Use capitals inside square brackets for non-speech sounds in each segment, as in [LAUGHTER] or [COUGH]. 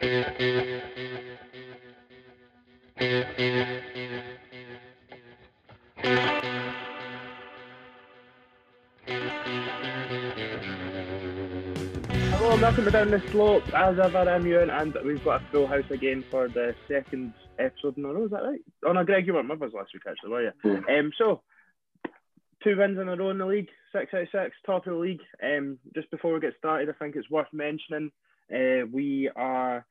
Hello, welcome to Down the Slope. As ever, I'm Ewan, and we've got a full house again for the second episode in a row. Is that right? Oh no, Greg, you weren't with us last week, actually, were you? Yeah. Um, so two wins in a row in the league, six out of six, top of the league. Um, just before we get started, I think it's worth mentioning uh, we are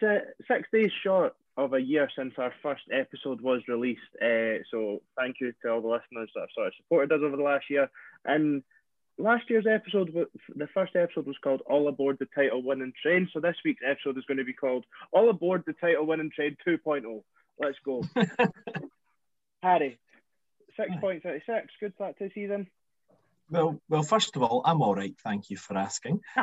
si- six days short of a year since our first episode was released. Uh, so thank you to all the listeners that have sort of supported us over the last year. And last year's episode, the first episode was called All Aboard the Title Winning Train. So this week's episode is going to be called All Aboard the Title Winning Train 2.0. Let's go. [LAUGHS] Harry, six points out of six. Good start to the season. Well, well, first of all, I'm all right. Thank you for asking. [LAUGHS]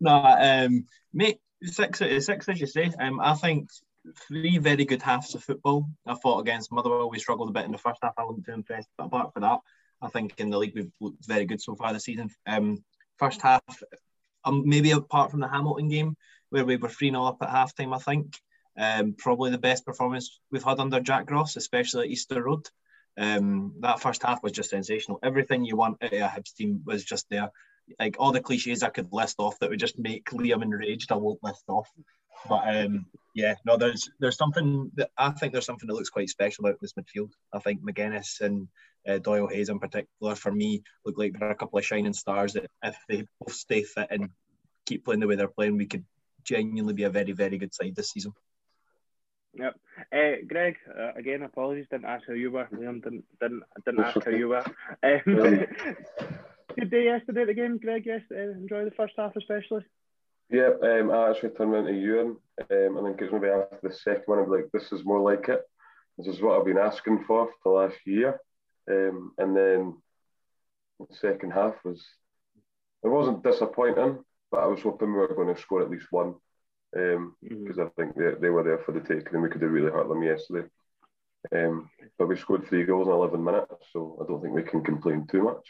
no, um, mate, six six, as you say. Um, I think three very good halves of football. I fought against Motherwell. We struggled a bit in the first half. I wasn't too impressed, but apart from that, I think in the league we've looked very good so far this season. Um, first half, um, maybe apart from the Hamilton game where we were three 0 up at half time. I think um, probably the best performance we've had under Jack Ross, especially at Easter Road. Um, that first half was just sensational. Everything you want out of a Hibs team was just there. Like all the cliches I could list off that would just make Liam enraged, I won't list off. But um, yeah, no, there's there's something that I think there's something that looks quite special about this midfield. I think Magennis and uh, Doyle Hayes in particular, for me, look like they're a couple of shining stars that if they both stay fit and keep playing the way they're playing, we could genuinely be a very, very good side this season. Yep. Uh, Greg, uh, again, apologies. Didn't ask how you were. Liam didn't didn't didn't ask how you were. [LAUGHS] Um, good day yesterday at the game, Greg. Yes, uh, enjoy the first half especially. Yeah, um, I actually turned around to Ewan um, and then because maybe after the second one, I'm like, this is more like it. This is what I've been asking for for the last year. Um, and then the second half was, it wasn't disappointing, but I was hoping we were going to score at least one because um, Mhm. I think they, they were there for the take and we could have really hurt them yesterday. Um, but we scored three goals in 11 minutes, so I don't think we can complain too much.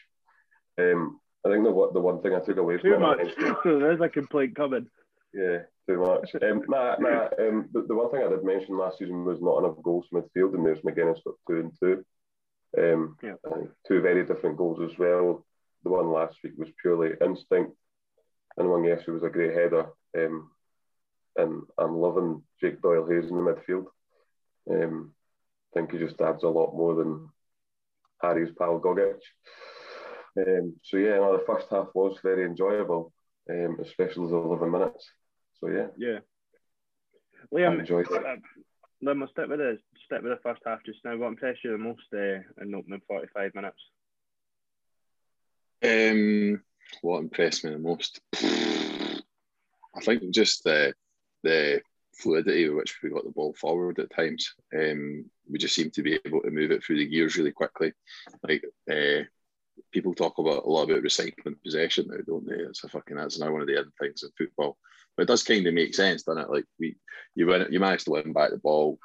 Um, I think the, one- the one thing I took away from Too it, much. actually- [LAUGHS] So there's a complaint coming. yeah, too much. Um, nah, nah, um, the, the one thing I did mention last season was not enough goals from midfield, and there's Magennis got two and two. Um, Yeah. Two very different goals as well. The one last week was purely instinct, and the one yesterday was a great header. Um, and I'm loving Jake Doyle Hayes in the midfield. Um, I think he just adds a lot more than Harry's pal Gogic. Um, so yeah, no, the first half was very enjoyable, um, especially the 11 minutes. So yeah, Yeah. I Liam, enjoyed it. uh, Liam, I'll stick with the stick with the first half just now. What impressed you the most uh, in opening forty five minutes? Um, what impressed me the most? [SIGHS] I think just the the fluidity with which we got the ball forward at times. Um, we just seemed to be able to move it through the gears really quickly. Like uh, people talk about a lot about recycling possession now, don't they? It's a fucking that's now one of the other things in football. But it does kind of make sense, doesn't it? Like we you win you manage to win back the ball.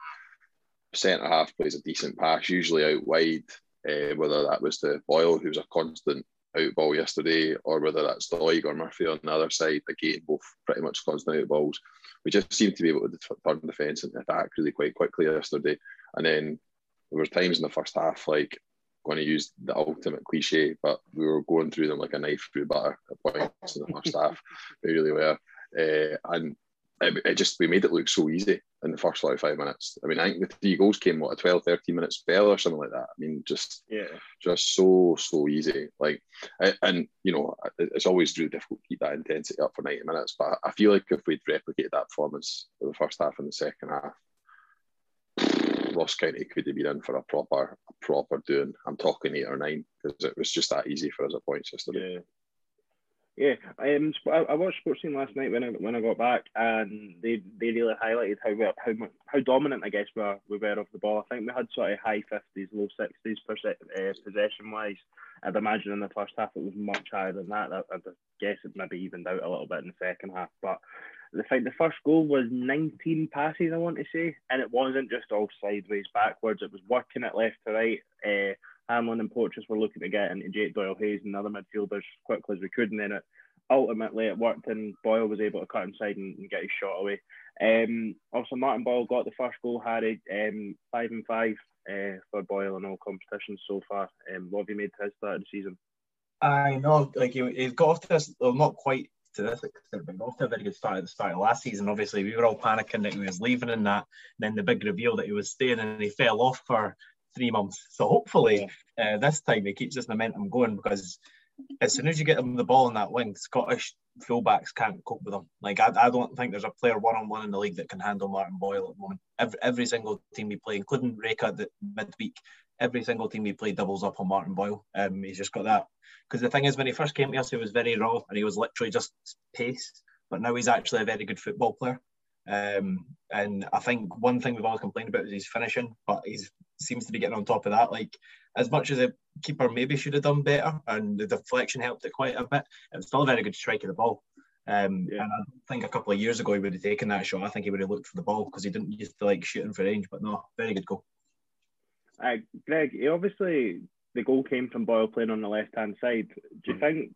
Centre half plays a decent pass, usually out wide. Uh, whether that was to Boyle, who was a constant out ball yesterday, or whether that's Doig or Murphy on the other side. Again, both pretty much constant out balls. We just seem to be able to turn defence into attack really quite quickly yesterday. And then there were times in the first half, like going to use the ultimate cliche, but we were going through them like a knife through butter at points in the first half. [LAUGHS] We really were. Uh, and it, it just, we made it look so easy in the first 45 minutes. I mean, I think the three goals came, what, a 12, 13 minute spell or something like that. I mean, just Yeah. just so so easy like and, and you know it's always really difficult to keep that intensity up for 90 minutes but i feel like if we'd replicated that performance for the first half and the second half Ross County could have been in for a proper a proper doing I'm talking eight or nine because it was just that easy for us at points yesterday Yeah. Yeah, um, I, I watched Sportscene last night when I when I got back, and they, they really highlighted how how how dominant I guess we were, we were off the ball. I think we had sort of high fifties, low sixties uh, possession wise. I'd imagine in the first half it was much higher than that. I, I'd guess it maybe evened out a little bit in the second half, but the fact the first goal was 19 passes, I want to say, and it wasn't just all sideways backwards. It was working it left to right. Uh, Hanlon and Porteous were looking to get into Jake Doyle Hayes and other midfielders as quickly as we could, and then it ultimately it worked and Boyle was able to cut inside and, and get his shot away. Um, also, Martin Boyle got the first goal, Harry, um, five and five uh, for Boyle in all competitions so far. Um, what have you made his start of the season? I know, like he, he's got off to this, well, not quite to this extent, but off to a very good start at the start of last season. Obviously, we were all panicking that he was leaving and that, and then the big reveal that he was staying, and he fell off for three months. So hopefully, uh, this time he keeps this momentum going because as soon as you get him the ball in that wing, Scottish fullbacks can't cope with him. Like I, I don't think there's a player one on one in the league that can handle Martin Boyle at the moment. Every, every single team we play, including Rijeka the midweek, every single team we play doubles up on Martin Boyle. Um, he's just got that. Because the thing is, when he first came to us, he was very raw and he was literally just pace. But now he's actually a very good football player. Um, and I think one thing we've always complained about is his finishing, but he seems to be getting on top of that. Like as much as a keeper maybe should have done better, and the deflection helped it quite a bit, it was still a very good strike of the ball. Um, yeah. And I think a couple of years ago he would have taken that shot. I think he would have looked for the ball because he didn't used to like shooting for range. But no, very good goal. Uh, Greg, obviously the goal came from Boyle playing on the left hand side. Do you think?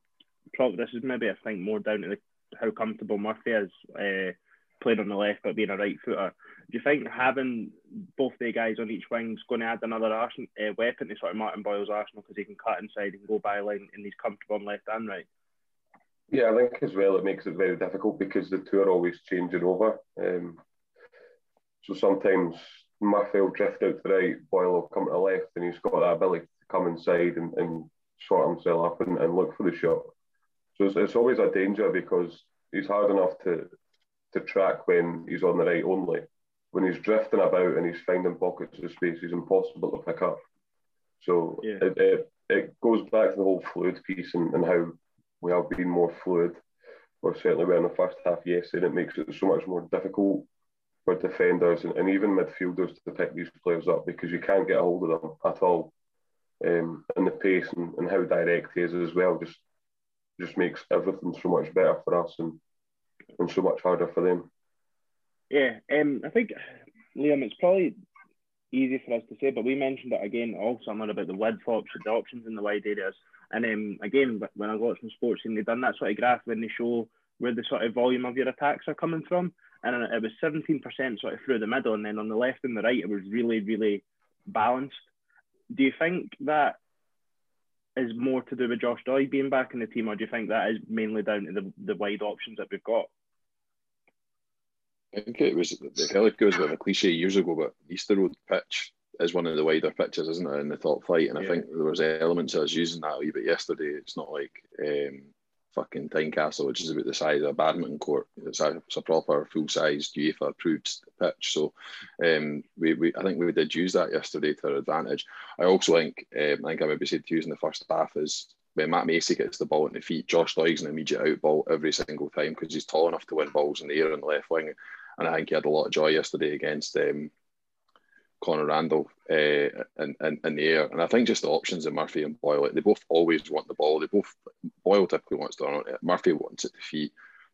Probably this is maybe I think more down to the, how comfortable Murphy is. Uh, playing on the left but being a right footer. Do you think having both the guys on each wing is going to add another arsenal, uh, weapon to sort of Martin Boyle's arsenal because he can cut inside and go by line and he's comfortable on left and right? Yeah, I think as well it makes it very difficult because the two are always changing over. Um, so sometimes Murphy will drift out to the right, Boyle will come to the left, and he's got that ability to come inside and, and sort himself up and, and look for the shot. So it's, it's always a danger because he's hard enough to to track when he's on the right only. When he's drifting about and he's finding pockets of space, he's impossible to pick up. So yeah. it, it, it goes back to the whole fluid piece and, and how we have been more fluid. Or certainly we're in the first half, yes, and it makes it so much more difficult for defenders and, and even midfielders to pick these players up because you can't get a hold of them at all. Um, and the pace and, and how direct he is as well just just makes everything so much better for us. And and so much harder for them. Yeah, um, I think Liam, it's probably easy for us to say, but we mentioned it again summer about the width options, the options in the wide areas. And um, again, when I watch some sports and they've done that sort of graph when they show where the sort of volume of your attacks are coming from, and it was 17% sort of through the middle, and then on the left and the right, it was really, really balanced. Do you think that is more to do with Josh Doig being back in the team, or do you think that is mainly down to the, the wide options that we've got? I think it was the Kelly goes with a cliche years ago, but Easter Road pitch is one of the wider pitches, isn't it, in the top flight? And yeah. I think there was elements I was using that a wee bit yesterday. It's not like um, fucking Tynecastle, which is about the size of a badminton court. It's a, it's a proper full sized UEFA approved pitch. So um, we, we I think we did use that yesterday to our advantage. I also think um, I think I maybe said to use in the first half is when Matt Macey gets the ball in the feet, Josh Doig's an immediate out ball every single time because he's tall enough to win balls in the air on the left wing. And I think he had a lot of joy yesterday against um, Connor Randall uh, in, in, in, the air. And I think just the options of Murphy and Boyle, they both always want the ball. They both, Boyle typically wants to run it, Murphy wants it to feet.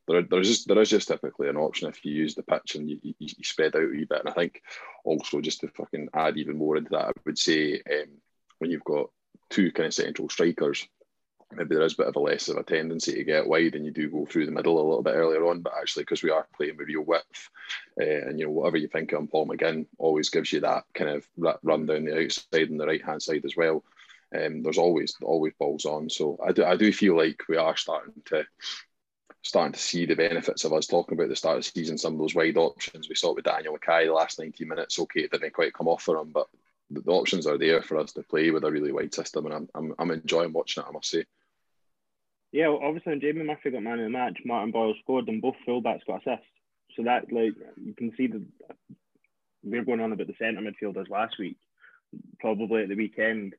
There, there's just, there is just typically an option if you use the pitch and you, you, you, spread out a wee bit. And I think also just to fucking add even more into that, I would say um, when you've got two kind of central strikers, maybe there is a bit of a less of a tendency to get wide and you do go through the middle a little bit earlier on. But actually, because we are playing with real width, uh, and you know whatever you think on Paul McGinn always gives you that kind of run down the outside and the right hand side as well. Um, there's always always balls on. So I do I do feel like we are starting to starting to see the benefits of us talking about the start of the season, some of those wide options. We saw it with Daniel Mackay the last 90 minutes. Okay, it didn't quite come off for him, but the, options are there for us to play with a really wide system, and I'm, I'm, I'm enjoying watching it, I must say. Yeah, obviously when Jamie Murphy got man of the match, Martin Boyle scored and both fullbacks got assists. So that like you can see that we're going on about the centre midfielders last week. Probably at the weekend,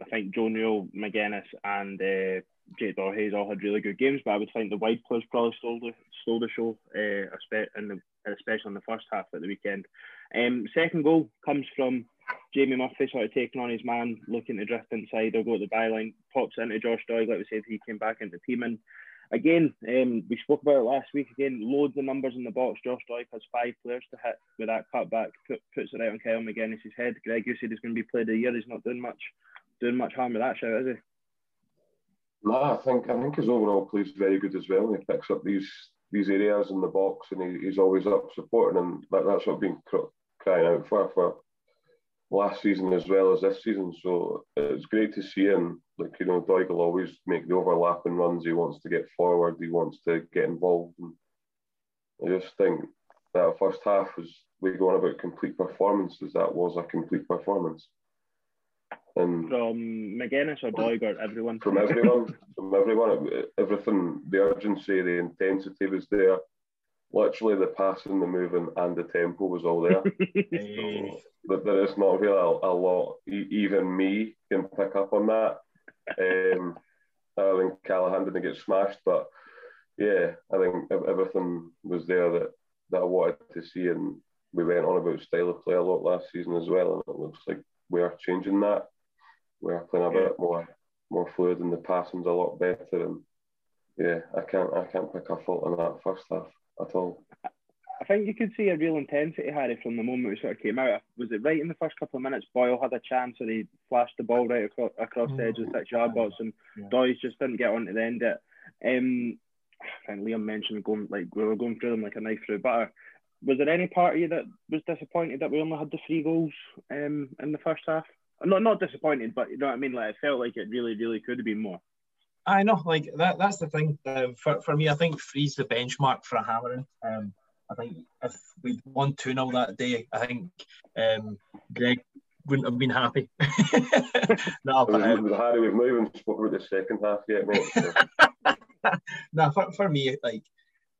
I think Joe Newell, Magennis, and uh, Jake Hayes all had really good games, but I would think the wide players probably stole the stole the show, uh, in the, especially in the first half at the weekend. Um, second goal comes from Jamie Murphy sort of taking on his man, looking to drift inside or go to the byline, pops into Josh Doig, like we said, he came back into team. And again, um, we spoke about it last week. Again, loads of numbers in the box. Josh Doig has five players to hit with that cutback, put, puts it right on Kyle Magennis's head. Greg, you said he's going to be played a year. He's not doing much, doing much harm with that shot, is he? No, I think I think his overall play is very good as well. He picks up these these areas in the box, and he, he's always up supporting, and that, that's what I've been crying out for for last season as well as this season. So it's great to see him. Like you know, Doig will always make the overlapping runs. He wants to get forward. He wants to get involved. And I just think that first half was we go on about complete performances. That was a complete performance. And from Magennis or Doig or everyone? From everyone, from everyone, everything, the urgency, the intensity was there. Literally, the passing, the moving, and the tempo was all there. [LAUGHS] so, but there is not really a, a, lot. Even me can pick up on that. Um, I think Callaghan didn't get smashed, but yeah, I think everything was there that, that I wanted to see, and we went on about style of play a lot last season as well, and it looks like we are changing that we're playing a bit more more fluid and the passing's a lot better and yeah, I can't I can't pick a fault on that first half at all. I think you could see a real intensity, Harry, from the moment we sort of came out. Was it right in the first couple of minutes? Boyle had a chance and he flashed the ball right across, across the edge of the six yard box, and yeah. Doig just didn't get on to the end of it. Um, I think Liam mentioned going like we were going through them like a knife through butter. Was there any part of you that was disappointed that we only had the three goals um, in the first half? not not disappointed, but you know what I mean. Like it felt like it really, really could have been more. I know, like that. That's the thing. Uh, for, for me, I think three's the benchmark for a hammering. Um, I think if we'd won 2 0 that day, I think um, Greg wouldn't have been happy. [LAUGHS] no, but um, Harry, we've not even spoken about the second half yet, mate. [LAUGHS] No, for, for me, like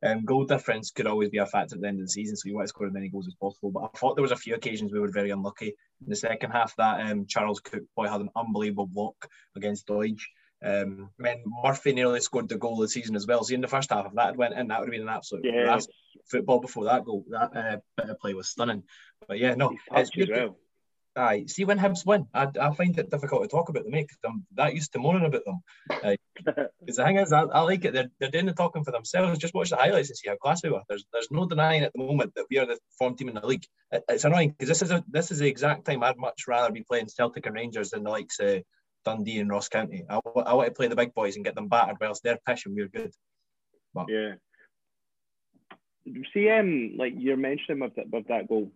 um, goal difference could always be a factor at the end of the season, so you want to score as many goals as possible. But I thought there was a few occasions we were very unlucky in the second half. That um, Charles Cook boy had an unbelievable block against Doig. Um, I mean, Murphy nearly scored the goal of the season as well. So in the first half, if that had went in, that would have been an absolute yeah. football before that goal. That uh, bit of play was stunning. But yeah, no, it's good. Well. Aye, see when Hibs win, I, I find it difficult to talk about them, because I'm that used to moaning about them. Because [LAUGHS] the thing is, I, I, like it. They're, they're doing the talking for themselves. Just watch the highlights and see how class we were. There's there's no denying at the moment that we are the form team in the league. It, it's annoying because this is a this is the exact time I'd much rather be playing Celtic and Rangers than the likes of Dundee and Ross County. I, I want to play the big boys and get them battered whilst they're pissing. We're good. But, yeah. See, um, like you're mentioning of that, goal,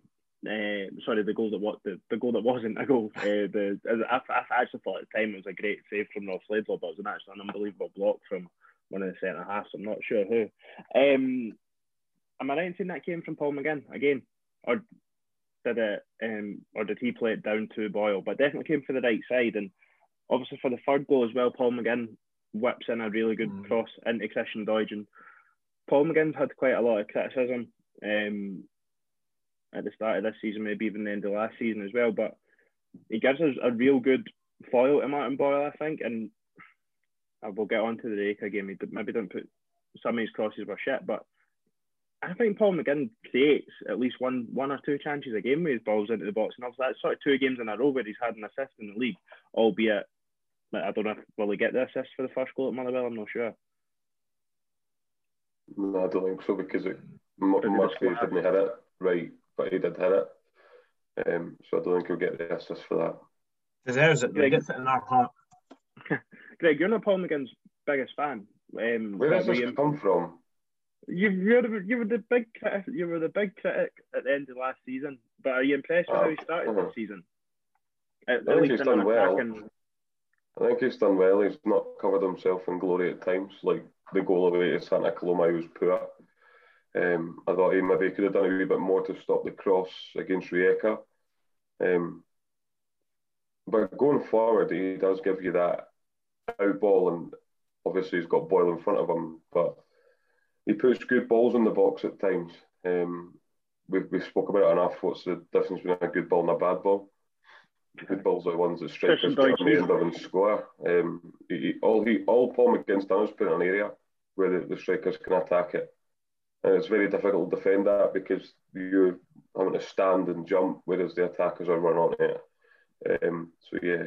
uh, sorry, the goal that what the, the goal that wasn't a goal. [LAUGHS] Uh, the I, I actually thought at the time it was a great save from Ross Laidlaw, but it was an actually an unbelievable block from one of the centre halves. I'm not sure who. Um, am I right in saying that came from Paul McGinn again, or did it, um, or did he play it down to Boyle? But definitely came for the right side, and obviously for the third goal as well, Paul McGinn whips in a really good mm. cross into Christian Doidge, and Paul McGinn's had quite a lot of criticism. Um, at the start of this season, maybe even the end of last season as well. But he gives us a real good foil to Martin Boyle, I think. And I will get on to the Rijeka game. He maybe didn't put some of his crosses were shit, but I think Paul McGinn creates at least one one or two chances a game with his balls into the box. And obviously that's sort of two games in a row where he's had an assist in the league, albeit I don't know if will he get the assist for the first goal at Motherwell, I'm not sure. No, I don't think so because it Murphy didn't hit it right but he did hit it. Um, so I don't think he'll get the assist for that. Deserves it. Greg, gets it in our heart. [LAUGHS] Greg, you're not Paul McGinn's biggest fan. Um, Where does this come from? You, you're you were the big critic, you were the big critic at the end of last season. But are you impressed with how he started uh-huh. this season? At, I think he's done well. I think he's done well. He's not covered himself in glory at times. Like the goal away to Santa Coloma, he was poor. Um, I thought he maybe could have done a wee bit more to stop the cross against Rijeka. Um, but going forward, he does give you that out ball, and obviously he's got Boyle in front of him, but he puts good balls in the box at times. Um, we we spoke about it enough. What's the difference between a good ball and a bad ball? Good balls are the ones that strikers get on the end of and score. Um, he, all he all Paul McGinn's done is put in an area where the, the strikers can attack it and it's very difficult to defend that because you're having to stand and jump, whereas the attackers are run on it. Um, so yeah,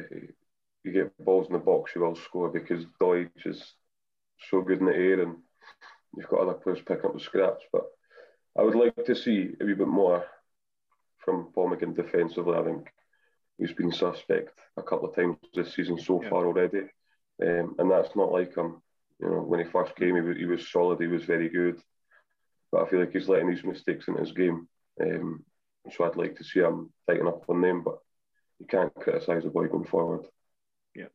you get balls in the box, you will score because Doig is so good in the air, and you've got other players picking up the scraps. But I would like to see a wee bit more from Paul McGinn defensively. I think he's been suspect a couple of times this season so yeah. far already. um, and that's not like him. You know, when he first came, he was, he was solid, he was very good, but I feel like he's letting these mistakes in his game. Um, so I'd like to see him tighten up on them, but you can't criticise the boy going forward. Yeah.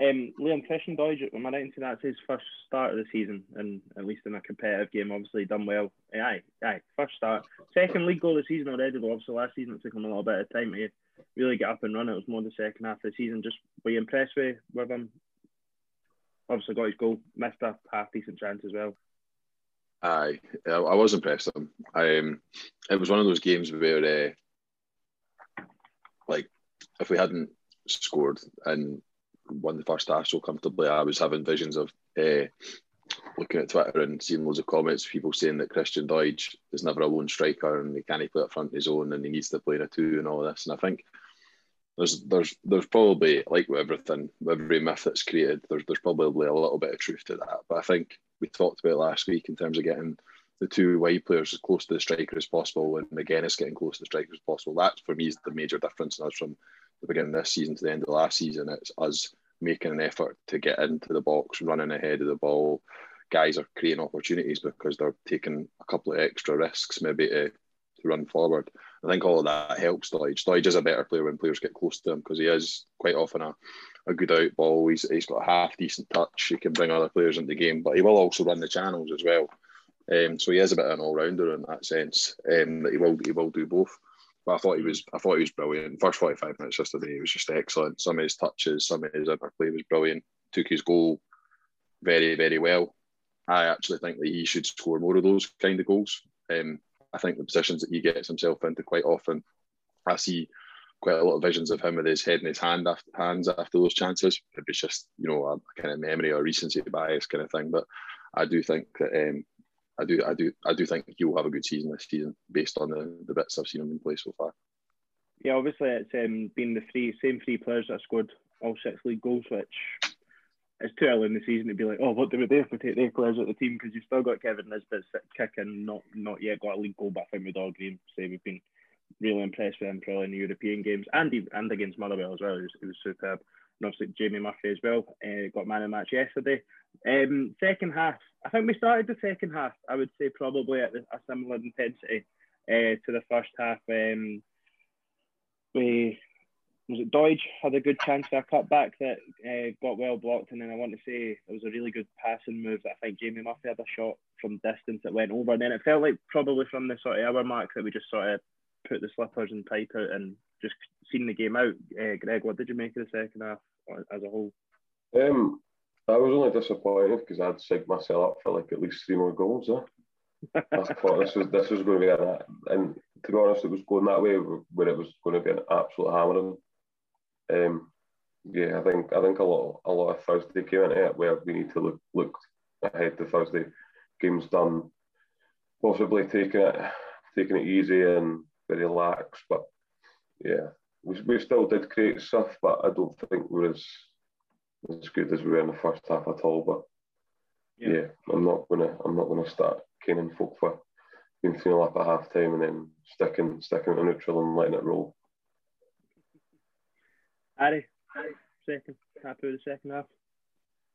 Um, Liam Christian Doidge, am I right in saying that's his first start of the season, and at least in a competitive game, obviously done well. Aye, aye, first start, second league goal of the season already. Though obviously last season it took him a little bit of time to really get up and run. It was more the second half of the season. Just were you impressed with, with him? Obviously got his goal, missed a half decent chance as well. Aye, I was impressed with him. I, um, it was one of those games where, uh, like, if we hadn't scored and won the first half so comfortably, I was having visions of uh, looking at Twitter and seeing loads of comments, people saying that Christian Doidge is never a lone striker and he can't play up front his own and he needs to play in a two and all this. And I think there's there's there's probably like with everything, with every myth that's created, there's there's probably a little bit of truth to that. But I think we talked about last week in terms of getting the two wide players as close to the striker as possible and is getting close to the striker as possible. That for me is the major difference in us from the beginning of this season to the end of last season. It's us making an effort to get into the box, running ahead of the ball. Guys are creating opportunities because they're taking a couple of extra risks, maybe to, to run forward. I think all of that helps Doidge. Doidge is a better player when players get close to him because he is quite often a, a good out ball. He's, he's got a half decent touch. He can bring other players into the game, but he will also run the channels as well. Um, so he is a bit of an all rounder in that sense. Um, that he will he will do both. But I thought he was I thought he was brilliant. First forty five minutes yesterday, he was just excellent. Some of his touches, some of his interplay was brilliant. Took his goal very very well. I actually think that he should score more of those kind of goals. Um, I think the positions that he gets himself into quite often, I see quite a lot of visions of him with his head in his hand after, hands after those chances. It's just you know a kind of memory or recency bias kind of thing. But I do think that um, I do, I do, I do think he will have a good season this season based on the, the bits I've seen him play so far. Yeah, obviously it's um, been the three same three players that scored all six league goals, which it's too early in the season to be like, oh, what do we do if we take their players out the team? Because you've still got Kevin Nisbet kicking, not not yet got a league goal, but I think we'd all agree say we've been really impressed with him probably in the European games and and against Motherwell as well. He was, was superb. And obviously Jamie Murphy as well uh, got man of match yesterday. Um, second half, I think we started the second half. I would say probably at a similar intensity uh, to the first half. Um, we was it Doidge had a good chance for a cutback that uh, got well blocked, and then I want to say it was a really good passing move that I think Jamie Murphy had a shot from distance that went over, and then it felt like probably from the sort of hour mark that we just sort of put the slippers and pipe out and just seen the game out. Uh, Greg, what did you make of the second half as a whole? Um, I was only disappointed because I'd psyched myself up for like at least three more goals. Eh? I thought this was this was going to be an, and to be honest, it was going that way where it was going to be an absolute hammering. Um, yeah, I think I think a lot a lot of Thursday came into it where we need to look look ahead to Thursday. Games done, possibly taking it taking it easy and very lax, but yeah, we, we still did create stuff, but I don't think we were as as good as we were in the first half at all. But yeah, yeah I'm not gonna I'm not gonna start caning folk for being 3 up at half time and then sticking sticking it neutral and letting it roll. Harry, second happy with the second half.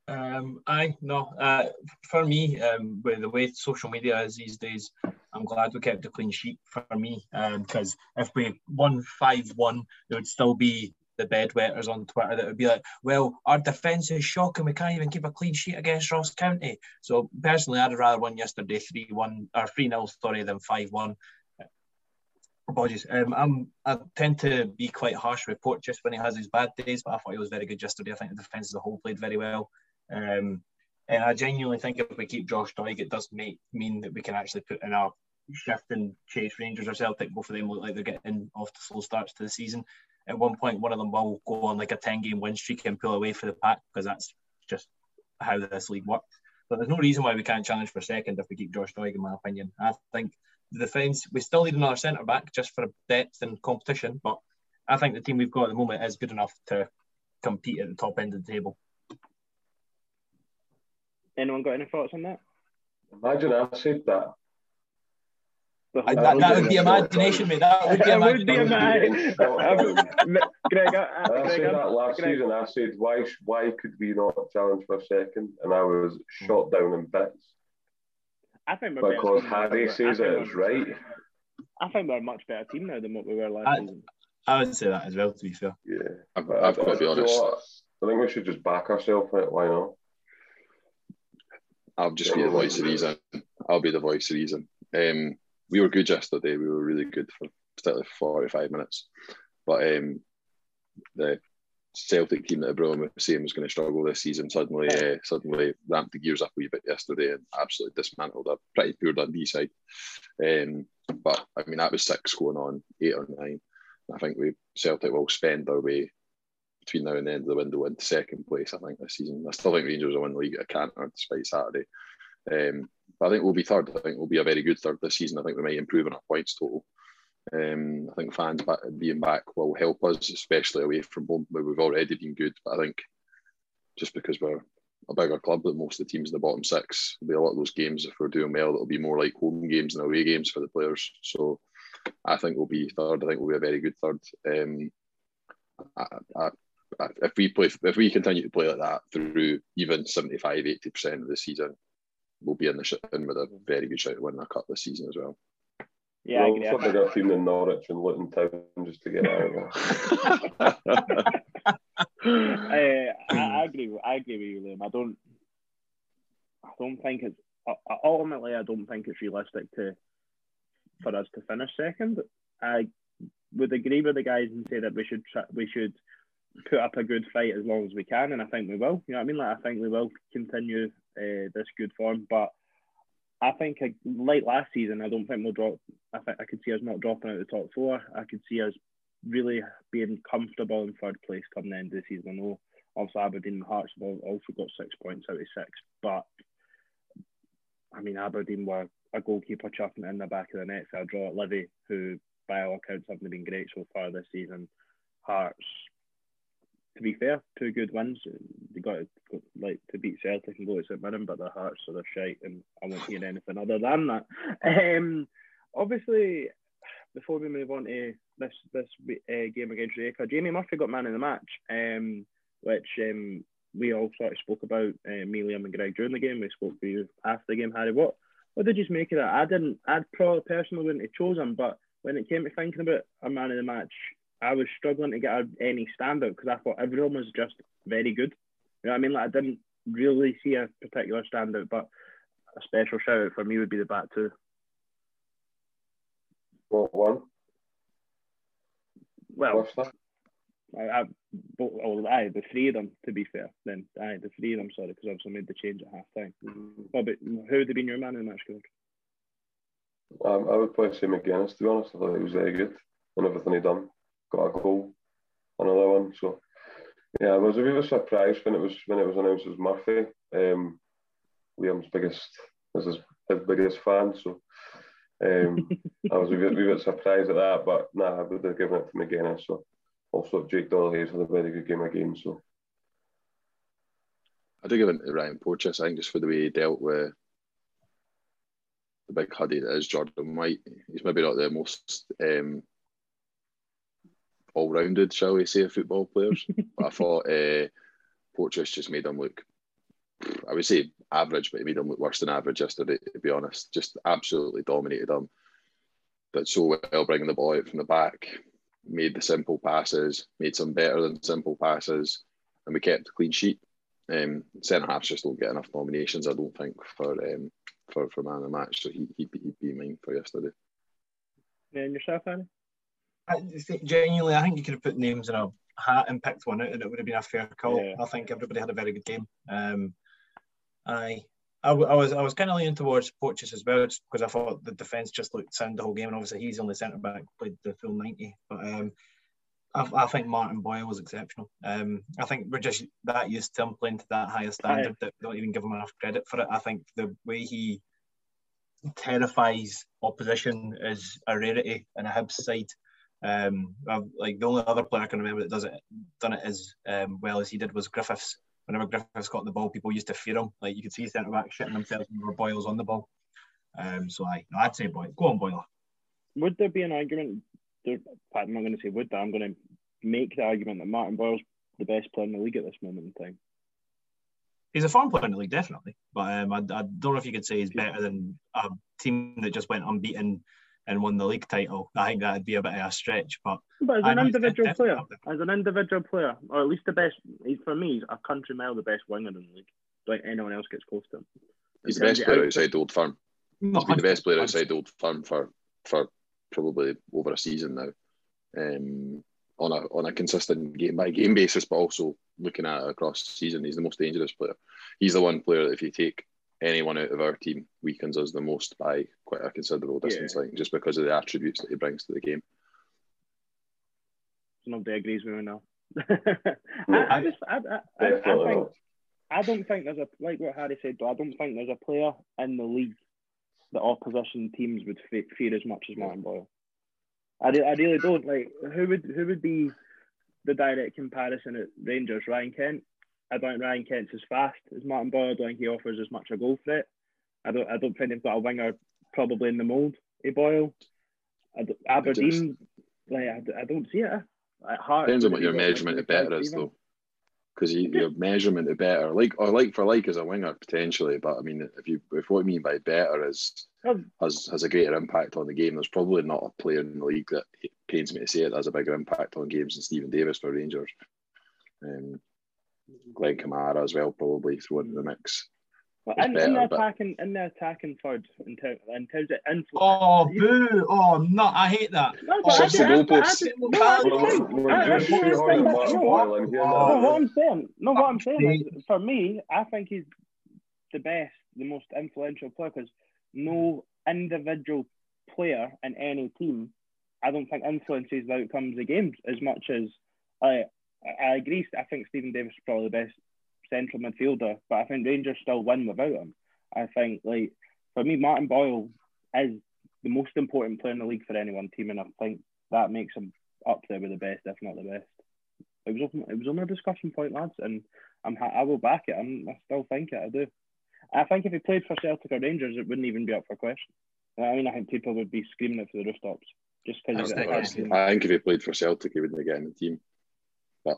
Um, I no. Uh, for me, um, with the way social media is these days, I'm glad we kept a clean sheet for me. Because um, if we won five one, there would still be the bedwetters on Twitter that would be like, well, our defence is shocking. We can't even keep a clean sheet against Ross County. So personally, I'd rather won yesterday 3 1 or 3 0, sorry, than 5 1. Apologies. Um, I'm, I tend to be quite harsh with Porteous when he has his bad days, but I thought he was very good yesterday. I think the defence as a whole played very well. Um, and I genuinely think if we keep Josh Doig, it does make mean that we can actually put in a shift and chase Rangers or Celtic. Both of them look like they're getting off to slow starts to the season at one point one of them will go on like a 10 game win streak and pull away for the pack because that's just how this league works. But there's no reason why we can't challenge for second if we keep Josh Doig, in my opinion. I think the defence, we still need another centre back just for depth and competition, but I think the team we've got at the moment is good enough to compete at the top end of the table. Anyone got any thoughts on that? Imagine I said that I, that, that would be imagination, mate. That would be imagination. [LAUGHS] Greg, I, I, I said that last Greg. season. I said, why, why could we not challenge for a second? And I was shot down in bits. I think because Harry says it is right. I think we're a much better team now than what we were last I, season. I would say that as well. To be fair, yeah, I've, I've got to be honest. I think we should just back ourselves. Why not? I'll just be the voice of reason. I'll be the voice of reason. Um, we were good yesterday. We were really good for particularly 45 minutes. But um, the Celtic team that everyone was saying was going to struggle this season suddenly uh, suddenly ramped the gears up a wee bit yesterday and absolutely dismantled a pretty poor Dundee side. Um, but I mean, that was six going on, eight or nine. I think we Celtic will spend our way between now and the end of the window into second place. I think this season. I still think Rangers will win the league at a canter despite Saturday. Um, but I think we'll be third. I think we'll be a very good third this season. I think we might improve on our points total. Um, I think fans back, being back will help us, especially away from home where we've already been good. But I think just because we're a bigger club than most of the teams in the bottom six, there'll be a lot of those games if we're doing well. It'll be more like home games than away games for the players. So I think we'll be third. I think we'll be a very good third. Um, I, I, if we play, if we continue to play like that through even 75, 80 percent of the season, we'll be in the in with a very good shot to win a cup this season as well. Yeah, well, I agree. got a team in Norwich and Luton Town just to get out of there. uh, [LAUGHS] [LAUGHS] I, I, agree. I agree with you, Liam. I don't. I don't think it's ultimately. I don't think it's realistic to for us to finish second. I would agree with the guys and say that we should try, we should put up a good fight as long as we can, and I think we will. You know what I mean? Like I think we will continue uh, this good form, but I think like last season, I don't think we'll drop. I think I could see us not dropping out the top four. I could see us really being comfortable in third place coming of the season. I know also Aberdeen and Hearts have also got six points out of six, but I mean Aberdeen were a goalkeeper chucking it in the back of the net for a draw at Livy, who by all accounts haven't been great so far this season. Hearts to be fair, two good wins. They got to, like to beat Celtic and go to St Mirren, but their hearts are shite, and I won't hear anything other than that. Um, obviously, before we move on to this this uh, game against Rijeka, Jamie Murphy got man of the match, um, which um, we all sort of spoke about. Uh, me, Liam, and Greg during the game. We spoke to you after the game, Harry. What what did you just make of that? I didn't. I probably personally wouldn't have chosen but when it came to thinking about a man of the match, I was struggling to get any standout because I thought everyone was just very good. You know what I mean? Like I didn't really see a particular standout, but a special shout out for me would be the back two. What one? Well, I, I, oh, aye, the three of them. To be fair, then aye, the three of them. Sorry, because obviously made the change at half time. Mm-hmm. Well, but who would have been your man in the match, George? Um, I would play Sam Magennis. To be honest, I thought he was very good and everything he done got a goal, another one. So yeah, I was a bit surprised when it was when it was announced as Murphy. Um, Liam's biggest this is his, his biggest fan, so um, [LAUGHS] I was a bit, a bit surprised at that. But nah, I would have given it to Magennis. So also Jake Doyle Hayes had a very good game again. So I do give it to Ryan Porteous. I think just for the way he dealt with the big huddy that is Jordan White. He's maybe not the most um, all rounded, shall we say, football players. but I thought uh, Porteous just made them look, I would say average, but he made them look worse than average yesterday, to be honest. Just absolutely dominated them. But so well bringing the ball out from the back, made the simple passes, made some better than simple passes, and we kept a clean sheet. Um, centre halves just don't get enough nominations, I don't think, for um, for, for man of the match. So he, he'd, be, he'd be mine for yesterday. And yourself, Annie? I, genuinely, I think you could have put names in a hat and picked one out, and it would have been a fair call. Yeah. I think everybody had a very good game. Um, I, I, I was I was kind of leaning towards Porteous as well, just because I thought the defence just looked sound the whole game, and obviously he's only centre back, played the full ninety. But um, I, I, think Martin Boyle was exceptional. Um, I think we're just that used to him playing to that higher standard that we don't even give him enough credit for it. I think the way he terrifies opposition is a rarity in a Hibs side. Um, like the only other player I can remember that does it, done it as um, well as he did was Griffiths. Whenever Griffiths got the ball, people used to fear him. Like you could see centre back shitting themselves when Boyle's on the ball. Um, so I, no, I'd say Boyle. Go on, Boyle. would there be an argument? There, in fact, I'm not going to say would that. I'm going to make the argument that Martin Boyle's the best player in the league at this moment in time. He's a farm player in the league, definitely. But um, I, I, don't know if you could say he's better than a team that just went unbeaten and won the league title. I think that'd be a bit of a stretch. But but as an individual player, as an individual player, or at least the best, for me, he's a country mile the best winger in the league. Like anyone else gets close to him. He's the best player outside Old Firm. He's been the best player outside Old Firm for for probably over a season now. Um, on a on a consistent game by game basis, but also looking at it across the season, he's the most dangerous player. He's the one player that if you take anyone out of our team, weakens us the most by quite a considerable distance, yeah. like just because of the attributes that he brings to the game. Nobody agrees with me now. [LAUGHS] I, I, just I, I, I, I think I don't think there's a like what Harry said. I don't think there's a player in the league that opposition teams would fear as much as Martin Boyle. I, I really don't like who would who would be the direct comparison at Rangers Ryan Kent. I don't think Ryan Kent's as fast as Martin Boyle. I don't think he offers as much a goal threat. I don't I don't think they've got a winger probably in the mould of Boyle. Aberdeen, just, like I, I don't see it. Heart, Depends on what your measurement of better is, though because you, your measurement of better, like or like for like as a winger potentially. But I mean, if you if what I mean by better is has has a greater impact on the game, there's probably not a player in the league that pains me to say it has a bigger impact on games than Steven Davis for Rangers. Um, Glenn Kamara as well, probably thrown in the mix. Well, in, better, in, the attacking, in the attacking third, in, terms, in terms of influence. Oh, boo! Oh, no, I hate that. No, oh, I no, what I'm saying, no, what I'm saying is, for me, I think he's the best, the most influential player because no individual player in any team, I don't think influences the outcomes of games as much as I. I agree. I think Steven Davis is probably the best central midfielder, but I think Rangers still win without him. I think, like, for me, Martin Boyle is the most important player in the league for any one team, and I think that makes him up there with the best, if not the best. It was open, it was on a discussion point, lads, and I'm I will back it. I'm, I still think it. I do. I think if he played for Celtic or Rangers, it wouldn't even be up for question. I mean, I think people would be screaming it for the rooftops just because. I think if he played for Celtic, he wouldn't get in the team. But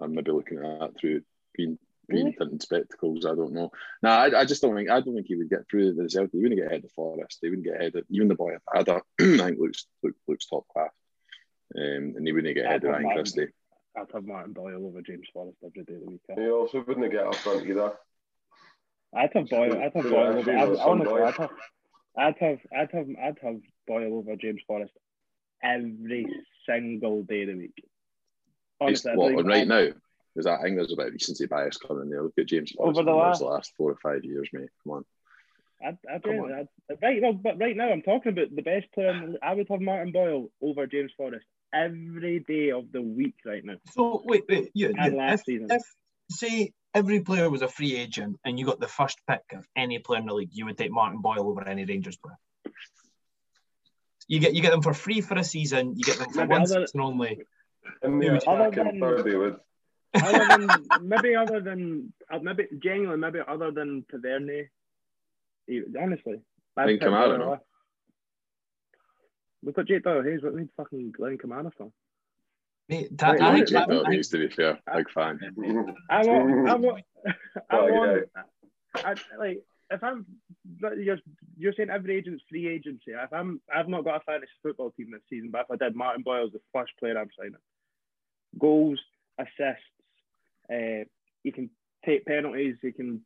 I'm maybe looking at that through green green really? tinted spectacles. I don't know. No, I, I just don't think I don't think he would get through the result. He wouldn't get ahead of Forrest. He wouldn't get ahead of even the boy Ada. [CLEARS THROAT] I think looks look, looks top class. Um, and he wouldn't get ahead of Ryan Christie. I'd have Martin Boyle over James Forrest every day of the week. He also wouldn't get up front either. I'd have Boyle. I'd have Boyle over. I'd, honestly, I'd have, I'd have, I'd have, I'd have Boyle over James Forrest every single day of the week. Honestly, what, right now? because I think there's a bit of recency bias coming there. Look at James over the last, the last four or five years, mate. Come on. I, I do. I, right, well, but right now I'm talking about the best player. In the, I would have Martin Boyle over James Forrest every day of the week right now. So wait, wait, you, and last if, season. If say every player was a free agent and you got the first pick of any player in the league, you would take Martin Boyle over any Rangers player. You get you get them for free for a season. You get them for one season only. And the attacking third, they would other than maybe other than uh, maybe genuinely maybe other than Tavernier, honestly. I think Kamara, no. Look at Jake Doyle Hayes. What we need fucking Glenn Kamara for? Mate, that, Wait, I think Jake Doyle Hayes, to be fair, big fan. I want, I want, [LAUGHS] I want, I, like if I'm you're, you're saying every agent's free agency. If I'm I've not got a fantasy football team this season, but if I did, Martin Boyle's the first player I'm signing. Goals, assists, uh, he can take penalties. He can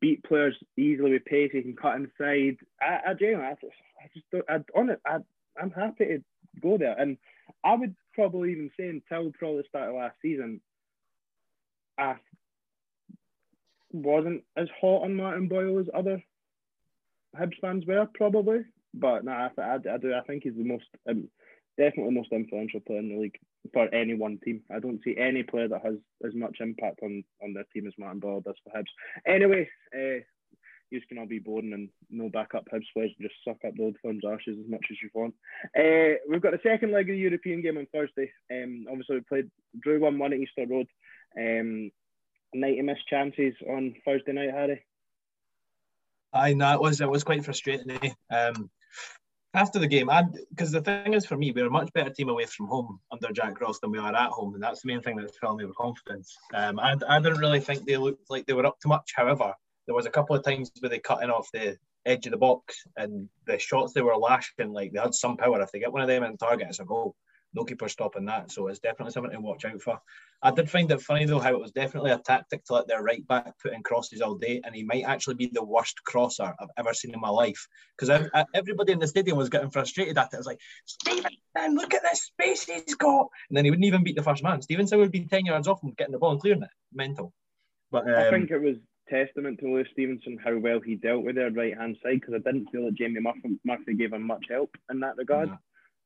beat players easily with pace. He can cut inside. I, I genuinely, I just, I just don't, I, on it, I, I'm happy to go there. And I would probably even say until probably the start of last season, I wasn't as hot on Martin Boyle as other Hibs fans were probably. But no, nah, I, I, I, do. I think he's the most, um, definitely the most influential player in the league for any one team. I don't see any player that has as much impact on, on their team as Martin Boyle does for Hibs. Anyway, uh, you can all be boring and no backup Hibs players just suck up the old firm's ashes as much as you want. Uh, we've got the second leg of the European game on Thursday. Um, obviously, we played drew 1 1 at Easter Road. Um, 90 missed chances on Thursday night, Harry. I know it was it was quite frustrating. Eh? Um, after the game, because the thing is for me, we're a much better team away from home under Jack Ross than we are at home, and that's the main thing that's filling me with confidence. Um, I, I didn't really think they looked like they were up to much. However, there was a couple of times where they cutting off the edge of the box, and the shots they were lashing, like they had some power. If they get one of them in target, it's a goal no keeper stopping that. So it's definitely something to watch out for. I did find it funny though how it was definitely a tactic to let their right back put in crosses all day, and he might actually be the worst crosser I've ever seen in my life. Because everybody in the stadium was getting frustrated at it. It was like, Stevenson, look at this space he's got, and then he wouldn't even beat the first man. Stevenson would be ten yards off him getting the ball and clearing it. Mental. But um, I think it was testament to Lewis Stevenson how well he dealt with their right hand side because I didn't feel that Jamie Murphy, Murphy gave him much help in that regard.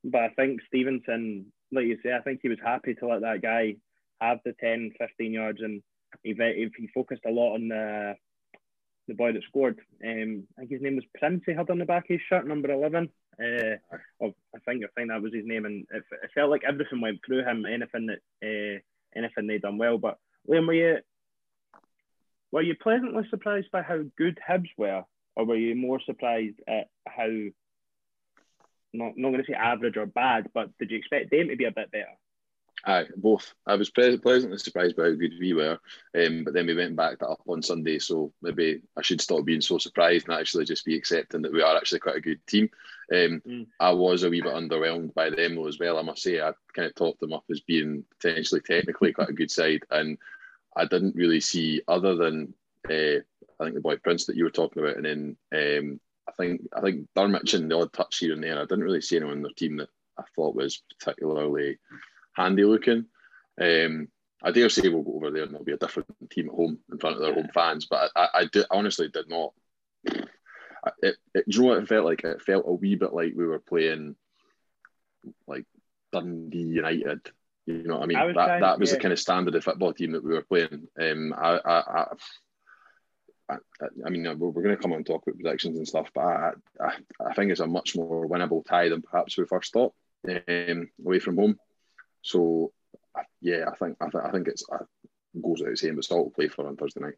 But I think Stevenson, like you say, I think he was happy to let that guy have the 10, 15 yards, and he, he focused a lot on the the boy that scored. Um, I think his name was Prince. He had on the back of his shirt, number eleven. Uh, I think I think that was his name, and it, it felt like everything went through him. Anything that uh, anything they done well. But Liam, were you were you pleasantly surprised by how good Hibs were, or were you more surprised at how not not going to say average or bad, but did you expect them to be a bit better? Aye, both. I was pleasantly surprised by how good we were, um, but then we went back that up on Sunday, so maybe I should stop being so surprised and actually just be accepting that we are actually quite a good team. Um, mm. I was a wee bit underwhelmed by them as well. I must say, I kind of talked them up as being potentially technically quite a good side, and I didn't really see other than uh, I think the boy Prince that you were talking about, and then um, I think I think Dermot and the odd touch here and there. I didn't really see anyone in their team that I thought was particularly handy looking. Um, I dare say we'll go over there and there'll be a different team at home in front of their home fans. But I, I, did, honestly did not. It, it, you know what it felt like? It felt a wee bit like we were playing like Dundee United. You know what I mean? I that that was yeah. the kind of standard of football team that we were playing. Um, I, I, I I, I, mean, we're, we're going to come on and talk about predictions and stuff, but I, I, I, think it's a much more winnable tie than perhaps we first thought um, away from home. So, yeah, I think I, th- I think it's uh, goes without saying, but still play for on Thursday night.